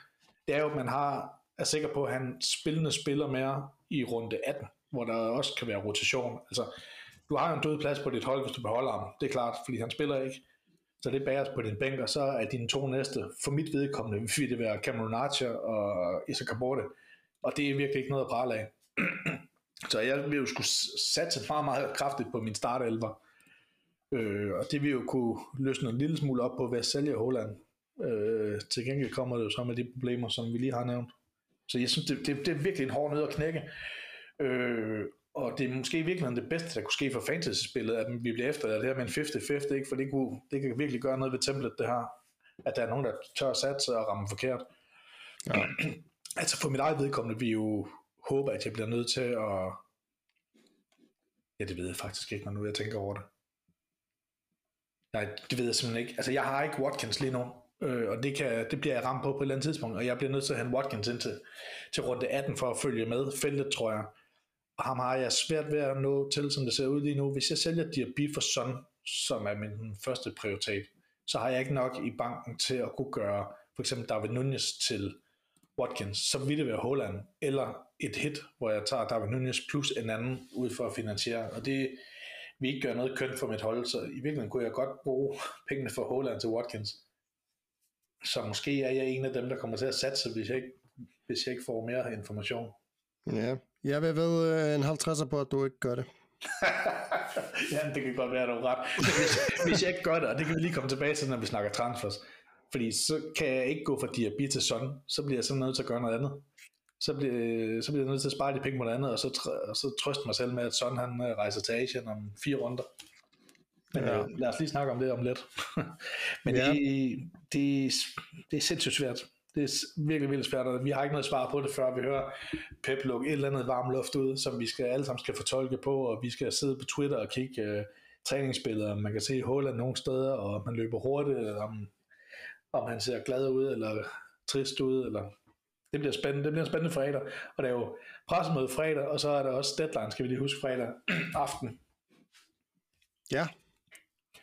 det er jo, at man har, er sikker på, at han spillende spiller mere i runde 18, hvor der også kan være rotation. Altså, du har jo en død plads på dit hold, hvis du beholder ham. Det er klart, fordi han spiller ikke. Så det bæres på din bænk, og så er dine to næste, for mit vedkommende, vil det være Cameron Archer og Issa Kaborte. Og det er virkelig ikke noget at prale af. så jeg vil jo skulle satse meget, meget kraftigt på min startelver. Øh, og det vil jo kunne løsne en lille smule op på ved at sælge Holland. Øh, til gengæld kommer det jo så med de problemer, som vi lige har nævnt. Så jeg synes, det, det, det er virkelig en hård nød at knække. Øh, og det er måske i virkeligheden det bedste, der kunne ske for fantasy-spillet, at vi bliver efter det her med en 50-50, ikke? for det, kunne, det kan virkelig gøre noget ved templet, det her. At der er nogen, der tør at satse og ramme forkert. Ja. altså for mit eget vedkommende, vi jo håber, at jeg bliver nødt til at... Ja, det ved jeg faktisk ikke, når nu jeg tænker over det. Nej, det ved jeg simpelthen ikke. Altså, jeg har ikke Watkins lige nu, øh, og det, kan, det bliver jeg ramt på på et eller andet tidspunkt, og jeg bliver nødt til at have Watkins ind til, til runde 18 for at følge med feltet, tror jeg. Og ham har jeg svært ved at nå til, som det ser ud lige nu. Hvis jeg sælger Diaby for Son, som er min første prioritet, så har jeg ikke nok i banken til at kunne gøre for eksempel David Nunez til Watkins, så vil det være Holland, eller et hit, hvor jeg tager David Nunez plus en anden ud for at finansiere, og det vil ikke gøre noget kønt for mit hold, så i virkeligheden kunne jeg godt bruge pengene for Holland til Watkins. Så måske er jeg en af dem, der kommer til at satse, hvis jeg ikke, hvis jeg ikke får mere information. Ja, jeg vil ved øh, en 50'er på, at du ikke gør det. ja, det kan godt være, at du er ret. Hvis, hvis jeg ikke gør det, og det kan vi lige komme tilbage til, når vi snakker transfers, fordi så kan jeg ikke gå fra Diaby til Son, så bliver jeg simpelthen nødt til at gøre noget andet. Så bliver, så bliver jeg nødt til at spare de penge på noget andet, og så, og så trøste mig selv med, at Son han øh, rejser til Asien om fire runder. Men ja. øh, lad os lige snakke om det om lidt. Men ja. det, det, det er sindssygt svært det er virkelig, virkelig svært, og vi har ikke noget svar på det, før vi hører Pep lukke et eller andet varm luft ud, som vi skal alle sammen skal fortolke på, og vi skal sidde på Twitter og kigge uh, træningsbilleder, man kan se Holland nogle steder, og man løber hurtigt, eller om, om han ser glad ud, eller trist ud, eller det bliver spændende, det bliver en spændende fredag, og det er jo pressemøde fredag, og så er der også deadline, skal vi lige huske, fredag aften. Ja.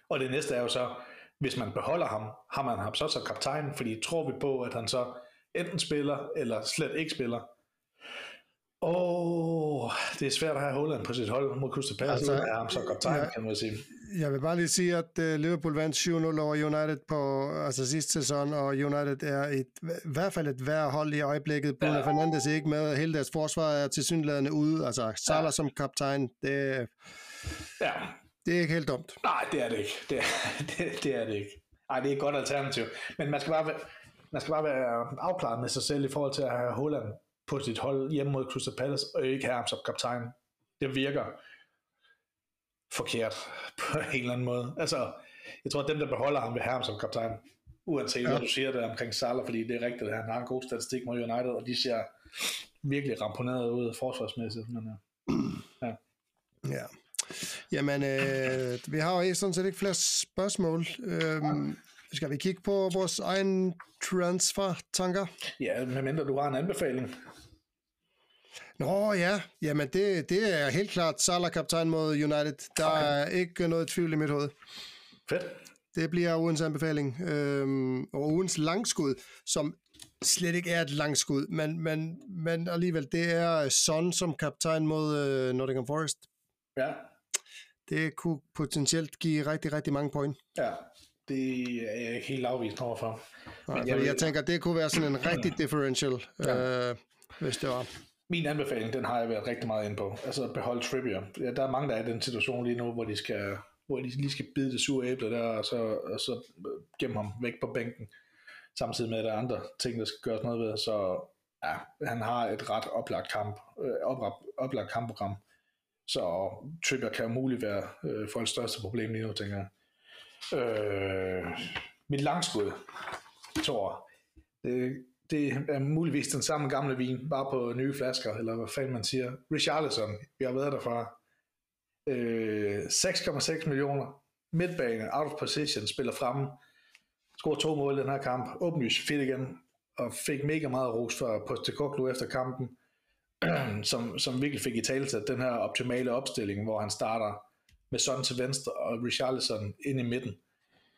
Og det næste er jo så, hvis man beholder ham, har man ham så som kaptajn, fordi tror vi på, at han så enten spiller, eller slet ikke spiller. Åh, oh, det er svært at have Holland på sit hold mod Crystal Palace, altså, er ham som kaptajn, ja, kan man sige. Jeg vil bare lige sige, at uh, Liverpool vandt 7-0 over United på altså sidste sæson, og United er et, i hvert fald et værre hold i øjeblikket. Bruno ja. Fernandes er ikke med, hele deres forsvar er til synligheden ude. Altså Salah ja. som kaptajn, det, ja. Det er ikke helt dumt. Nej, det er det ikke. Det er det, det, er det ikke. Nej, det er et godt alternativ. Men man skal bare være, man skal bare være afklaret med sig selv i forhold til at have Holland på sit hold hjemme mod Crystal Palace, og ikke have ham som kaptajn. Det virker forkert på en eller anden måde. Altså, jeg tror, at dem, der beholder ham, vil have ham som kaptajn. Uanset ja. hvad du siger der omkring Salah, fordi det er rigtigt, at han har en god statistik mod United, og de ser virkelig ramponeret ud forsvarsmæssigt. Men, ja. ja. Jamen, øh, vi har jo sådan set ikke flere spørgsmål. Øhm, skal vi kigge på vores egen transfer-tanker? Ja, medmindre du har en anbefaling. Nå ja, jamen det, det er helt klart Salah kaptajn mod United. Der okay. er ikke noget tvivl i mit hoved. Fedt. Det bliver ugens anbefaling. Øhm, og ugens langskud, som slet ikke er et langskud, men, men, men alligevel, det er Son som kaptajn mod øh, Nottingham Forest. Ja, det kunne potentielt give rigtig, rigtig mange point. Ja, det er jeg ikke helt afvist overfor. Nej, Men jeg, jeg tænker, det kunne være sådan en rigtig differential, ja. øh, hvis det var. min anbefaling, den har jeg været rigtig meget ind på. Altså beholde Trippier. Ja, der er mange, der er i den situation lige nu, hvor de skal hvor de lige skal bide det sure æble der, og så, og så gemme ham væk på bænken, samtidig med, at der er andre ting, der skal gøres noget ved. Så ja, han har et ret oplagt, kamp, øh, oplagt, oplagt kampprogram. Så Trippier kan muligt være øh, folks største problem lige nu, tænker jeg. Øh, mit langskud, tror det, det er muligvis den samme gamle vin, bare på nye flasker, eller hvad fanden man siger. Richarlison, vi har været derfra. Øh, 6,6 millioner. Midtbane, out of position, spiller fremme. Scorer to mål i den her kamp. Åbenlyst fedt igen. Og fik mega meget ros fra Postecoglou efter kampen. som, som virkelig fik i tale til den her optimale opstilling, hvor han starter med Son til venstre og Richarlison ind i midten.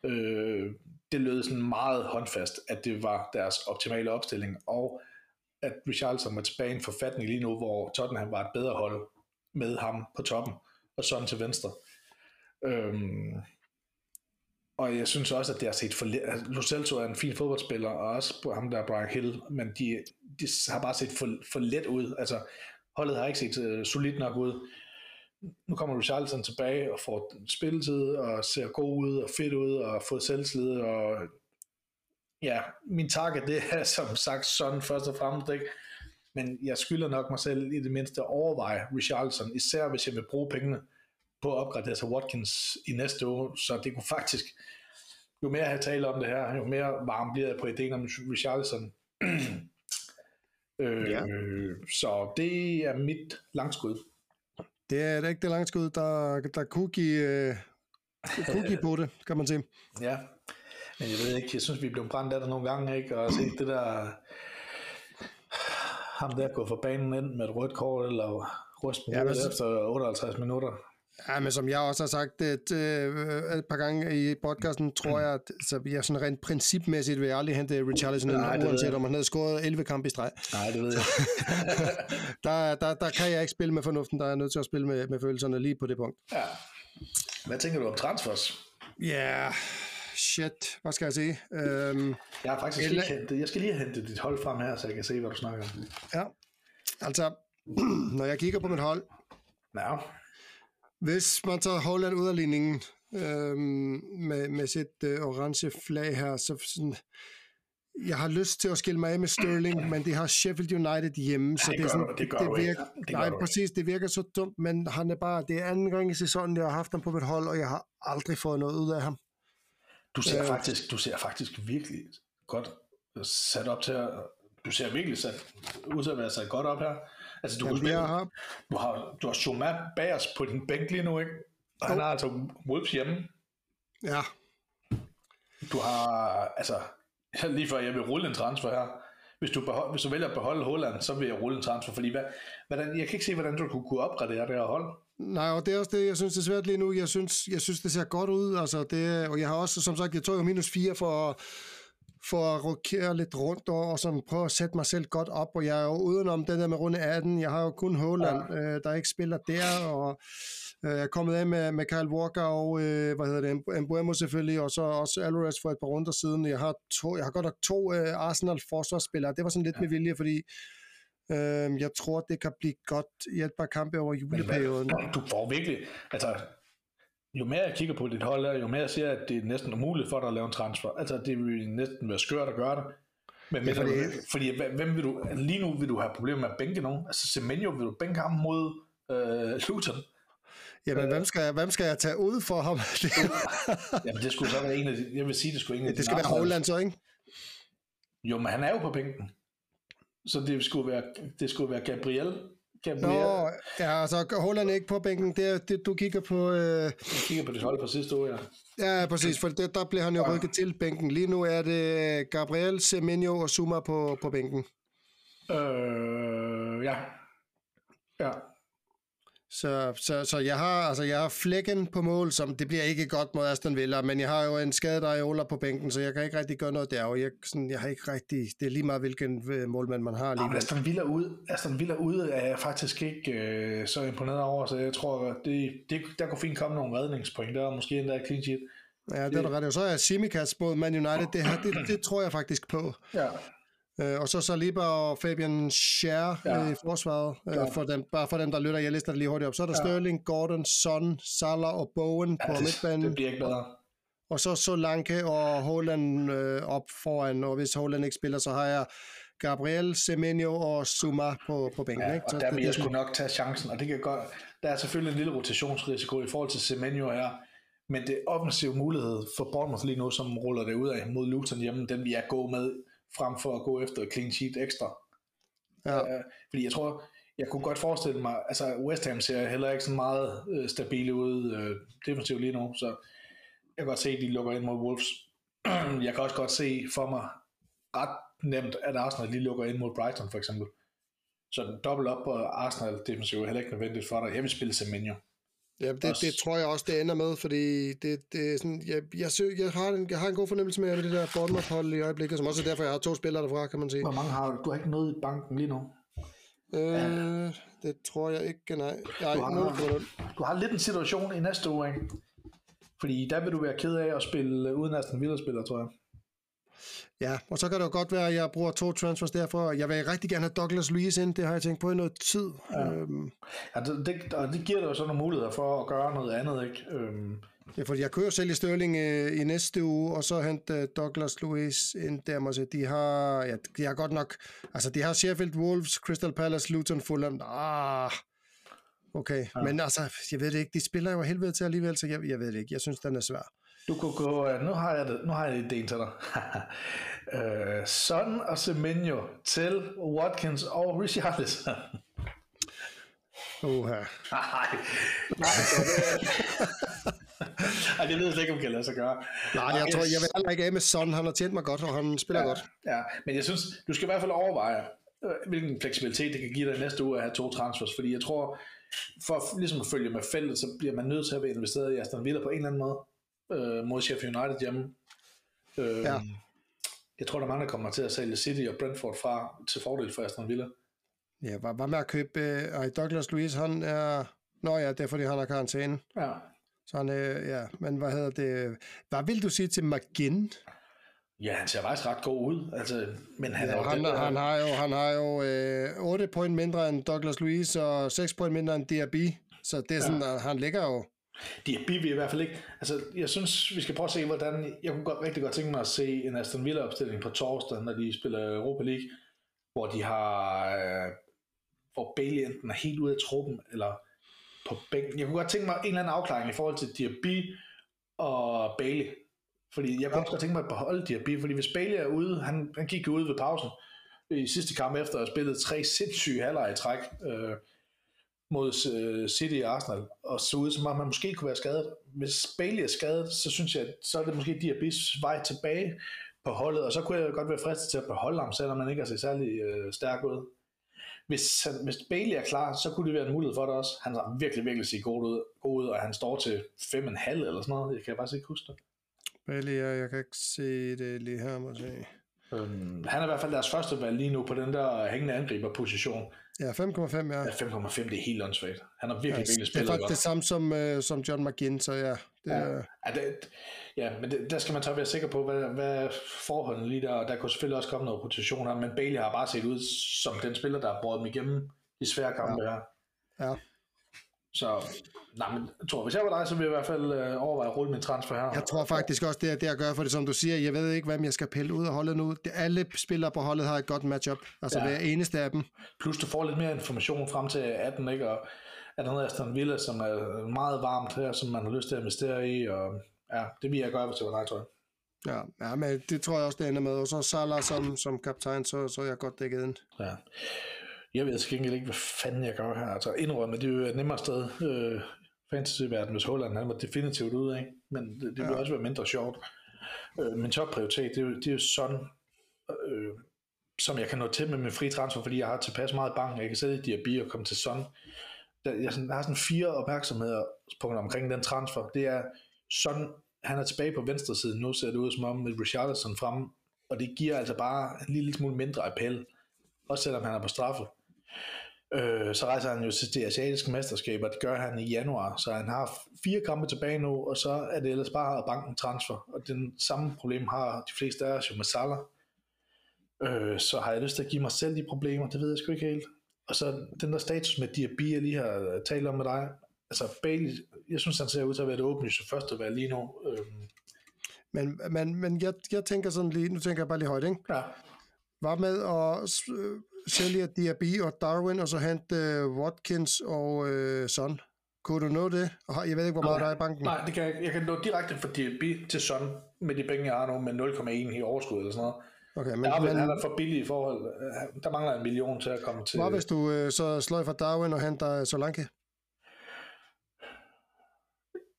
Øh, det lød sådan meget håndfast, at det var deres optimale opstilling, og at Richarlison var tilbage i en forfatning lige nu, hvor Tottenham var et bedre hold med ham på toppen, og sådan til venstre. Øhm, og jeg synes også, at det har set for let. Altså, Lo Celso er en fin fodboldspiller, og også ham der Brian Hill, men de, de har bare set for, for let ud. Altså, holdet har ikke set uh, solidt nok ud nu kommer Richarlison tilbage og får spilletid og ser god ud og fedt ud og får selvtillid og ja, min target det er som sagt sådan først og fremmest ikke, men jeg skylder nok mig selv i det mindste at overveje Richarlison, især hvis jeg vil bruge pengene på at opgradere til Watkins i næste uge, så det kunne faktisk, jo mere jeg taler om det her, jo mere varm bliver jeg på ideen om Richarlison. øh, ja. Så det er mit langskud. Det er et ægte langskud, der, der kunne give, uh, kunne give på det, kan man sige. Ja, men jeg ved ikke, jeg synes, vi blev brændt af det nogle gange, ikke? Og se det der, ham der går for banen ind med et rødt kort, eller rust på ja, men... efter 58 minutter. Ja, men som jeg også har sagt et, øh, et par gange i podcasten, tror jeg, at så jeg sådan rent principmæssigt vil jeg aldrig hente Richarlison ind, uanset om han havde scoret 11 kampe i streg. Nej, det ved jeg. der, der, der kan jeg ikke spille med fornuften, der er jeg nødt til at spille med, med følelserne lige på det punkt. Ja. Hvad tænker du om transfers? Ja, yeah, shit, hvad skal jeg sige? Um, jeg har faktisk lige hentet, jeg skal lige have hentet dit hold frem her, så jeg kan se, hvad du snakker om. Ja, altså, når jeg kigger på mit hold, ja hvis man tager Holland ud af ligningen øhm, med, med sit øh, orange flag her, så sådan, jeg har lyst til at skille mig af med Sterling, men det har Sheffield United hjemme, så det, det, er sådan, det, gør det virker, det nej, præcis, det virker så dumt, men han er bare, det er anden gang i sæsonen, jeg har haft ham på mit hold, og jeg har aldrig fået noget ud af ham. Du ser, øh, faktisk, du ser faktisk virkelig godt sat op til at, du ser virkelig sat, ud til at være sat godt op her. Altså, du, Jamen, spille, har... du har, du har Choma bag os på din bænk lige nu, ikke? Og han har altså Wolves hjemme. Ja. Du har, altså, lige før jeg vil rulle en transfer her. Hvis du, behold, hvis du vælger at beholde Holland, så vil jeg rulle en transfer, fordi hvad, hvordan, jeg kan ikke se, hvordan du kunne, kunne opgradere det her hold. Nej, og det er også det, jeg synes, det er svært lige nu. Jeg synes, jeg synes det ser godt ud, altså det, og jeg har også, som sagt, jeg tog jo minus 4 for for at rokere lidt rundt og, og sådan prøve at sætte mig selv godt op, og jeg er jo udenom det der med runde 18, jeg har jo kun Holland, ja. øh, der ikke spiller der, og øh, jeg er kommet af med, med Kyle Walker og, øh, hvad hedder det, Mbuemo selvfølgelig, og så også Alvarez for et par runder siden, jeg har, to, jeg har godt nok to øh, Arsenal forsvarsspillere, det var sådan lidt ja. med vilje, fordi øh, jeg tror, det kan blive godt i et par kampe over juleperioden. Men, du får virkelig, altså jo mere jeg kigger på dit hold, jo mere jeg ser, at det er næsten umuligt for dig at lave en transfer. Altså, det vil næsten være skørt at gøre det. Men, ja, fordi, du, fordi hvem vil du, lige nu vil du have problemer med at bænke nogen. Altså, Semenyo vil du bænke ham mod øh, Luton. Jamen, øh, hvem, skal jeg, hvem skal jeg tage ud for ham? Jamen, det skulle så være en af de, jeg vil sige, det skulle en af Det skal være Holland så, ikke? Jo, men han er jo på bænken. Så det skulle være, det skulle være Gabriel, Nå, ja, altså Holland ikke på bænken. Det er, det, du kigger på... Øh... Jeg kigger på det hold på sidste år, ja. Ja, præcis, for det, der bliver han jo ja. rykket til bænken. Lige nu er det Gabriel, Semenyo og Zuma på, på bænken. Øh, ja. Ja. Så, så, så jeg har altså jeg har flækken på mål, som det bliver ikke godt mod Aston Villa, men jeg har jo en skadet Areola på bænken, så jeg kan ikke rigtig gøre noget der, og jeg, sådan, jeg har ikke rigtig, det er lige meget hvilken øh, målmand man har. Lige Aston Villa ude, Aston Villa ude er jeg faktisk ikke øh, så imponeret over, så jeg tror, det, det, der kunne fint komme nogle redningspoint der, og måske endda clean sheet. Ja, det er der ret. Så er Simikas mod Man United, det, her, det, det tror jeg faktisk på. Ja. Øh, og så Saliba og Fabian Scher ja. øh, i forsvaret, øh, for dem, bare for dem, der lytter, jeg lister det lige hurtigt op. Så er der ja. Sterling, Gordon, Son, Salah og Bowen ja, på det, midtbanen. Det bliver ikke bedre. Og så Solanke og Holland øh, op foran, og hvis Holland ikke spiller, så har jeg Gabriel, Semenyo og Zuma på, på bænken. Ja, ikke? og Så der det, vil jeg sgu nok tage chancen, og det kan godt, der er selvfølgelig en lille rotationsrisiko i forhold til Semenyo her, men det offensive mulighed for Bournemouth lige nu, som ruller det ud af mod Luton hjemme, den vil jeg gå med frem for at gå efter clean sheet ekstra. Ja. Uh, fordi jeg tror, jeg kunne godt forestille mig, altså West Ham ser heller ikke så meget uh, stabile ud uh, defensivt lige nu, så jeg kan godt se, at de lukker ind mod Wolves. jeg kan også godt se for mig ret nemt, at Arsenal lige lukker ind mod Brighton for eksempel. Så dobbelt op på Arsenal defensivt er heller ikke nødvendigt for dig. Jeg vil spille Semenyo. Ja, det, det tror jeg også, det ender med, fordi det, det er sådan, jeg, jeg, sø, jeg, har en, jeg har en god fornemmelse med det der Bournemouth-hold i øjeblikket, som også er derfor, jeg har to spillere derfra, kan man sige. Hvor mange har du? Du har ikke noget i banken lige nu. Øh, ja. Det tror jeg ikke, nej. nej du, har, 0, 0. du har lidt en situation i næste uge, ikke? Fordi der vil du være ked af at spille uden Aston Villa-spiller, tror jeg. Ja, og så kan det jo godt være, at jeg bruger to transfers derfor. Jeg vil rigtig gerne have Douglas Luiz ind, det har jeg tænkt på i noget tid. Ja, øhm. ja det, det, og det giver dig jo så nogle muligheder for at gøre noget andet, ikke? Øhm. Ja, fordi jeg kører selv i Sterling øh, i næste uge, og så hente øh, Douglas Luiz ind der, må De har, ja, de har godt nok, altså de har Sheffield Wolves, Crystal Palace, Luton, Fulham. Ah, okay. Ja. Men altså, jeg ved det ikke, de spiller jo helvede til alligevel, så jeg, jeg ved det ikke. Jeg synes, den er svær. Du kunne gå, nu har jeg det, nu har jeg ideen til dig. uh, Son og Semenyo til Watkins og Richarlison. Uha. Nej, nej, Ej, det ved jeg slet ikke, om kan lade sig gøre. Nej, jeg tror, jeg vil heller ikke af med Son. Han har tjent mig godt, og han spiller ja, godt. Ja, men jeg synes, du skal i hvert fald overveje, øh, hvilken fleksibilitet det kan give dig næste uge at have to transfers, fordi jeg tror, for ligesom at følge med feltet, så bliver man nødt til at være investeret i Aston Villa på en eller anden måde øh, mod Sheffield United hjemme. Øh, ja. Jeg tror, der er mange, der kommer til at sælge City og Brentford fra til fordel for Aston Villa. Ja, hvad, hvad med at købe... Øh, Douglas Luiz, han er... Nå ja, det er fordi, han har karantæne. Ja. Så han, øh, ja, men hvad hedder det? Hvad vil du sige til McGinn? Ja, han ser faktisk ret god ud, altså, men han ja, er han, den, han har jo, han har jo øh, 8 point mindre end Douglas Luiz og 6 point mindre end Diaby, så det er sådan, ja. at han ligger jo de er bivi i hvert fald ikke. Altså, jeg synes, vi skal prøve at se, hvordan... Jeg kunne godt, rigtig godt tænke mig at se en Aston Villa-opstilling på torsdag, når de spiller Europa League, hvor de har... Øh, hvor Bailey enten er helt ude af truppen, eller på bænken. Jeg kunne godt tænke mig en eller anden afklaring i forhold til Diaby og Bailey. Fordi jeg kunne også godt tænke mig at beholde Diaby, fordi hvis Bailey er ude, han, han gik jo ud ved pausen i sidste kamp efter at have spillet tre sindssyge halvleje i træk. Øh, mod uh, City og Arsenal, og så ud som om man måske kunne være skadet. Hvis Bailey er skadet, så synes jeg, så er det måske Diabis vej tilbage på holdet, og så kunne jeg godt være fristet til at beholde ham, selvom man ikke er så særlig uh, stærk ud. Hvis, han, hvis Bailey er klar, så kunne det være en mulighed for det også. Han har virkelig, virkelig set god ud, god ud og han står til 5,5 eller sådan noget. Jeg kan faktisk ikke huske det. Bailey, ja, jeg kan ikke se det lige her, måske. Øhm, han er i hvert fald deres første valg lige nu på den der hængende angriberposition. Ja, 5,5, ja. Ja, 5,5, det er helt åndssvagt. Han har virkelig, ja, virkelig spillet Det er faktisk godt. det samme som, uh, som John McGinn, så ja. Det, ja, ja, det, ja men det, der skal man så være sikker på, hvad, hvad forholdene lige der, der kunne selvfølgelig også komme noget rotation her, men Bailey har bare set ud som den spiller, der har brugt dem igennem de svære kampe ja. her. Ja. Så, nej, men tror, hvis jeg var dig, så ville jeg i hvert fald øh, overveje at rulle min transfer her. Jeg tror faktisk også, det er det, jeg gør, for det som du siger, jeg ved ikke, hvem jeg skal pille ud af holdet nu. Det, alle spillere på holdet har et godt matchup, altså ja. hver eneste af dem. Plus du får lidt mere information frem til 18, ikke? Og er der noget Aston Villa, som er meget varmt her, som man har lyst til at investere i, og ja, det vil jeg gøre, hvis det var dig, tror jeg. Ja, ja, men det tror jeg også, det ender med. Og så Salah som, som kaptajn, så, så er jeg godt dækket ind. Ja. Jeg ved til gengæld ikke, hvad fanden jeg gør her. Altså indrømme, det er jo et nemmere sted, øh, fantasy-verden, hvis Holland han var definitivt ude, ikke? men det, det ja. også være mindre sjovt. Øh, min topprioritet, det er jo, det er jo sådan, øh, som jeg kan nå til med min fri transfer, fordi jeg har tilpas meget bank, jeg kan sætte Diaby og komme til sådan. Der, jeg, sådan, har sådan fire opmærksomheder omkring den transfer. Det er sådan, han er tilbage på venstre side nu, ser det ud som om med Richarlison frem, og det giver altså bare en lille smule mindre appel, også selvom han er på straffe. Øh, så rejser han jo til det asiatiske mesterskab, og det gør han i januar, så han har fire kampe tilbage nu, og så er det ellers bare banken transfer, og den samme problem har de fleste af os jo med Salah. øh, så har jeg lyst til at give mig selv de problemer, det ved jeg sgu ikke helt. Og så den der status med Diaby, jeg lige har talt om med dig, altså Bailey, jeg synes, han ser ud til at være det åbenlyse første valg lige nu. Øhm. Men, men, men jeg, jeg tænker sådan lige, nu tænker jeg bare lige højt, ikke? Ja. Var med at øh, sælge Diaby og Darwin, og så hente øh, Watkins og øh, Son. Kunne du nå det? Jeg ved ikke, hvor meget nej, der er i banken. Nej, det kan jeg, jeg kan nå direkte fra Diaby til Son, med de penge, jeg har nu, med 0,1 i overskud eller sådan noget. Okay, men, Darwin, men, han er for billig i forhold. Der mangler en million til at komme til... Hvad hvis du øh, så slår for Darwin og henter Solanke?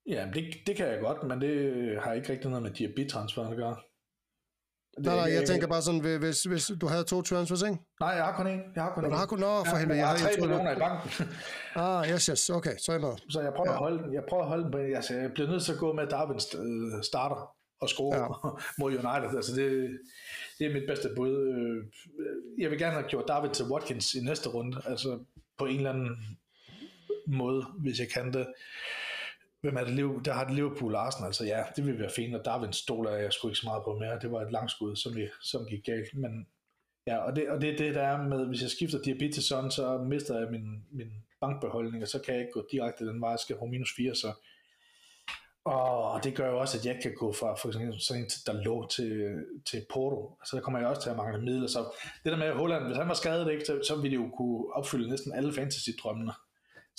Ja, det, det kan jeg godt, men det har ikke rigtig noget med Diaby-transfer at gøre. Nej, nej, jeg tænker bare sådan, hvis, hvis du havde to transfers, ikke? Nej, jeg har kun en. Jeg har kun en. Du har kun, nå, for helvede. Jeg, jeg har 3 millioner i banken. ah, yes, yes, okay, så er jeg med. Så jeg prøver, ja. at holde den, jeg prøver at holde den på, altså, jeg bliver nødt til at gå med, at Darwin øh, starter og score ja. mod United. Altså, det, det er mit bedste bud. Øh, jeg vil gerne have gjort Darwin til Watkins i næste runde, altså på en eller anden måde, hvis jeg kan det. Hvem er det, der har det Liverpool Arsenal, altså ja, det vil være fint, og Darwin stoler jeg sgu ikke så meget på mere, det var et langt skud, som, vi, som gik galt, men ja, og det, og det er det, der er med, hvis jeg skifter diabetes sådan, så mister jeg min, min bankbeholdning, og så kan jeg ikke gå direkte den vej, jeg skal på minus 4, så og det gør jo også, at jeg kan gå fra for eksempel sådan en der lå til, til Porto. Så der kommer jeg også til at mangle midler. Så det der med Holland, hvis han var skadet, ikke, så, så ville det jo kunne opfylde næsten alle fantasy-drømmene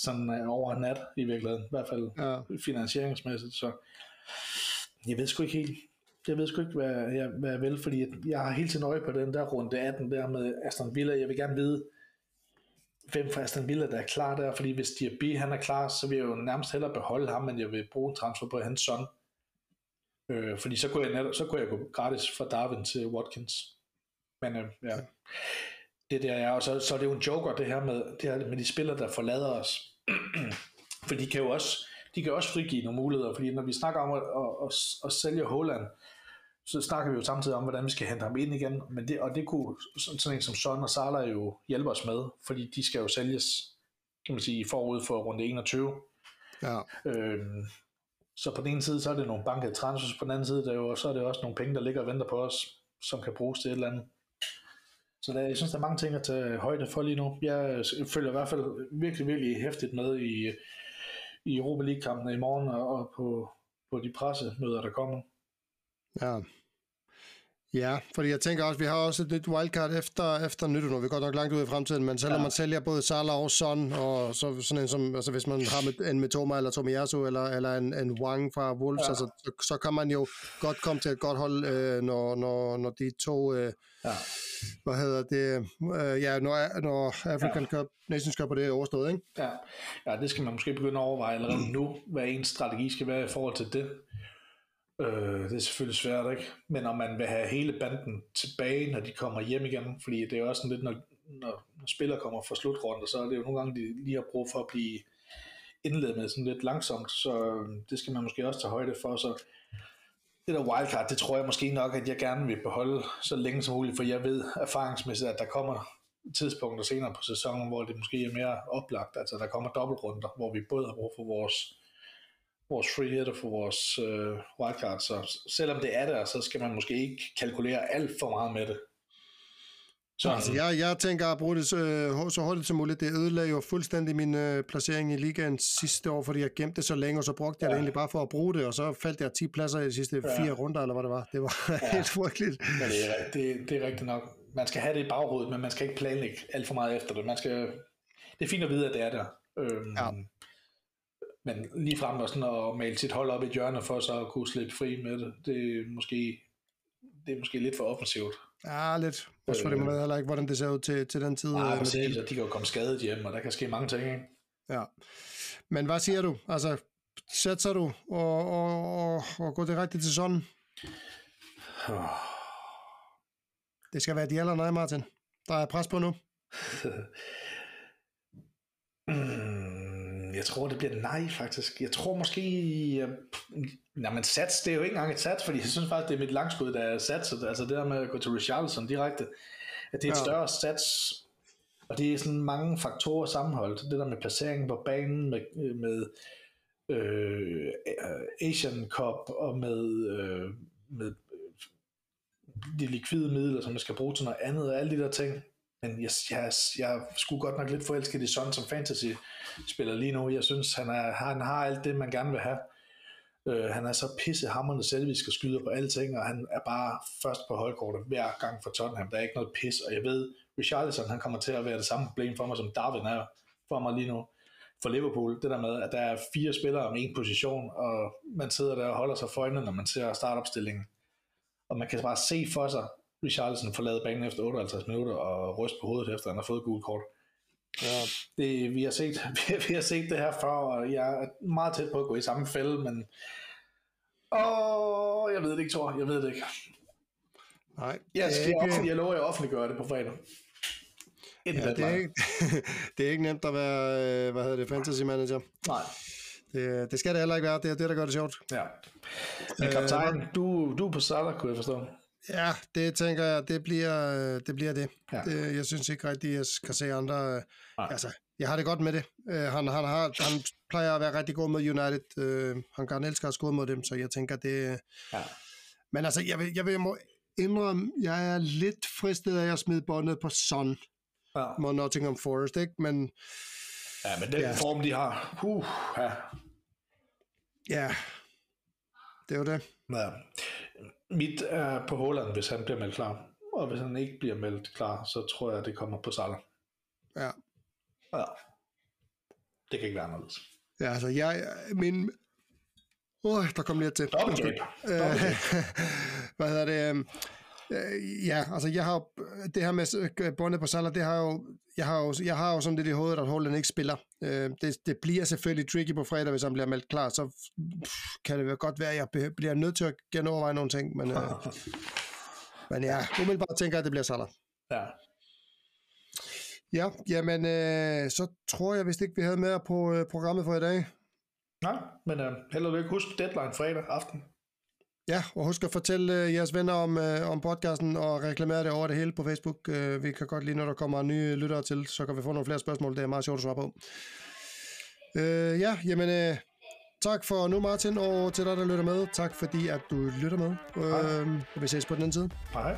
sådan uh, over nat i virkeligheden, i hvert fald ja. finansieringsmæssigt, så jeg ved sgu ikke helt, jeg ved sgu ikke, hvad jeg, hvad jeg vil, fordi jeg har hele tiden øje på den der runde 18 der med Aston Villa, jeg vil gerne vide, hvem fra Aston Villa, der er klar der, fordi hvis Diaby han er klar, så vil jeg jo nærmest hellere beholde ham, men jeg vil bruge transfer på hans son. Øh, fordi så kunne, jeg netop, så kunne jeg gå gratis fra Darwin til Watkins. Men øh, ja, det der er, og så, så er det jo en joker, det her med, det her med de spillere, der forlader os. For de kan jo også, de kan også frigive nogle muligheder, fordi når vi snakker om at, at, at, at sælge Holland, så snakker vi jo samtidig om, hvordan vi skal hente ham ind igen, men det, og det kunne sådan en som Son og Salah jo hjælpe os med, fordi de skal jo sælges, kan man sige, forud for runde 21. Ja. Øhm, så på den ene side, så er det nogle bankede transfers, på den anden side, der er jo, så er det også nogle penge, der ligger og venter på os, som kan bruges til et eller andet. Så der, jeg synes, der er mange ting at tage højde for lige nu. Jeg følger i hvert fald virkelig, virkelig hæftigt med i, i Europa League-kampene i morgen og på, på de pressemøder, der kommer. Ja. Ja, fordi jeg tænker også, vi har også et lidt wildcard efter, efter nytår, når vi går nok langt ud i fremtiden, men selvom ja. man sælger både Salah og Son, og så sådan en som, altså hvis man har med, en Mitoma eller Tomiyasu, eller, eller en, en Wang fra Wolves, ja. altså, så, så, kan man jo godt komme til et godt hold, øh, når, når, når de to, øh, ja. hvad hedder det, øh, ja, når, når African ja. Cup, Nations Cup, det er overstået, ikke? Ja. ja, det skal man måske begynde at overveje allerede nu, hvad ens strategi skal være i forhold til det. Øh, det er selvfølgelig svært, ikke? Men om man vil have hele banden tilbage, når de kommer hjem igen, fordi det er jo også sådan lidt, når, når, når spillere kommer fra slutrunden, så er det jo nogle gange, de lige har brug for at blive indledt med sådan lidt langsomt, så øh, det skal man måske også tage højde for, så det der wildcard, det tror jeg måske nok, at jeg gerne vil beholde så længe som muligt, for jeg ved erfaringsmæssigt, at der kommer tidspunkter senere på sæsonen, hvor det måske er mere oplagt, altså der kommer dobbeltrunder, hvor vi både har brug for vores vores free hitter for vores øh, wildcard, så selvom det er der, så skal man måske ikke kalkulere alt for meget med det. Så, altså, jeg, jeg tænker at bruge det så, øh, så hurtigt som muligt. Det ødelagde jo fuldstændig min øh, placering i ligaen sidste år, fordi jeg gemte det så længe, og så brugte jeg ja. det egentlig bare for at bruge det, og så faldt jeg 10 pladser i de sidste ja. fire runder, eller hvad det var. Det var ja. helt frygteligt. Ja, det, er, det, det er rigtigt nok. Man skal have det i baghovedet, men man skal ikke planlægge alt for meget efter det. Man skal, det er fint at vide, at det er der. Øhm, ja. Men lige frem og sådan at male sit hold op i hjørne for så at kunne slippe fri med det, det er måske, det er måske lidt for offensivt. Ja, lidt. Også fordi man ved heller ikke, hvordan det ser ud til, til den tid. Ja, præcis, og de kan jo komme skadet hjem, og der kan ske mange ting, ikke? Ja. Men hvad siger du? Altså, sætter du og, og, og, og går direkte til sådan? Det skal være de eller nej, Martin. Der er pres på nu. Jeg tror, det bliver nej, faktisk. Jeg tror måske... Øh, nej, men sats, det er jo ikke engang et sats, fordi jeg synes faktisk, det er mit langskud, der er sats. Altså det der med at gå til Richarlison direkte, at det er et ja. større sats, og det er sådan mange faktorer sammenholdt. Det der med placeringen på banen, med, med øh, Asian Cup og med, øh, med de likvide midler, som man skal bruge til noget andet, og alle de der ting. Men jeg, jeg, jeg skulle godt nok lidt forelsket i Son som fantasy-spiller lige nu. Jeg synes, han, er, han har alt det, man gerne vil have. Øh, han er så pissehammerende selvisk og skyder på alting, og han er bare først på holdkortet hver gang for Tottenham. Der er ikke noget pis, og jeg ved, Richarlison han kommer til at være det samme problem for mig, som Darwin er for mig lige nu for Liverpool. Det der med, at der er fire spillere om en position, og man sidder der og holder sig for øjnene, når man ser startopstillingen. Og man kan bare se for sig, Richarlison forlade banen efter 58 minutter og ryste på hovedet efter, han har fået gul kort. Ja, det, vi, har set, vi har set det her før, og jeg er meget tæt på at gå i samme fælde, men åh, jeg ved det ikke, Thor. Jeg ved det ikke. Nej. Jeg, skal, ikke... jeg, jeg lover, at jeg offentliggør det på fredag. Ja, det, er ikke, det er ikke nemt at være, øh, hvad hedder det, fantasy manager. Nej. Det, det skal det heller ikke være, det er det, der gør det sjovt. Ja. Men kaptajn, øh, du, du er på Salah, kunne jeg forstå. Ja, det tænker jeg, det bliver det. Bliver det. Ja. det jeg synes ikke rigtigt, jeg skal se andre. Øh. Altså, jeg har det godt med det. Uh, han, han, har, han plejer at være rigtig god med United. Uh, han kan elske at score mod dem, så jeg tænker, det... Ja. Men altså, jeg vil, jeg vil må indrømme, jeg er lidt fristet af at smide båndet på Son ja. mod Nottingham Forest, ikke? Men... Ja, men den ja. form, de har, uh, ja. Ja, det er jo det. Ja. Mit er på Holland, hvis han bliver meldt klar. Og hvis han ikke bliver meldt klar, så tror jeg, det kommer på Salah. Ja. Ja. Det kan ikke være anderledes. Ja, altså jeg, min, Åh, oh, der kom lige til. Dobbeltgab. Hvad hedder det? Øh, ja, altså jeg har det her med øh, båndet på Salah, det har jo, jeg har jo, jeg har jo sådan lidt i hovedet, at Holland ikke spiller. Øh, det, det bliver selvfølgelig tricky på fredag, hvis han bliver meldt klar, så kan det godt være, at jeg bliver nødt til at genoverveje nogle ting, men, øh, men ja, umiddelbart tænker jeg, at det bliver Salah. Ja. Ja, jamen, øh, så tror jeg vist ikke, vi havde mere på øh, programmet for i dag. Nej, men øh, held og lykke. Husk deadline fredag aften. Ja, og husk at fortælle øh, jeres venner om, øh, om podcasten og reklamere det over det hele på Facebook. Øh, vi kan godt lide, når der kommer nye lyttere til, så kan vi få nogle flere spørgsmål. Det er meget sjovt at svare på. Øh, ja, jamen øh, tak for nu Martin, og til dig, der lytter med. Tak fordi, at du lytter med. Øh, vi ses på den anden side. Hej.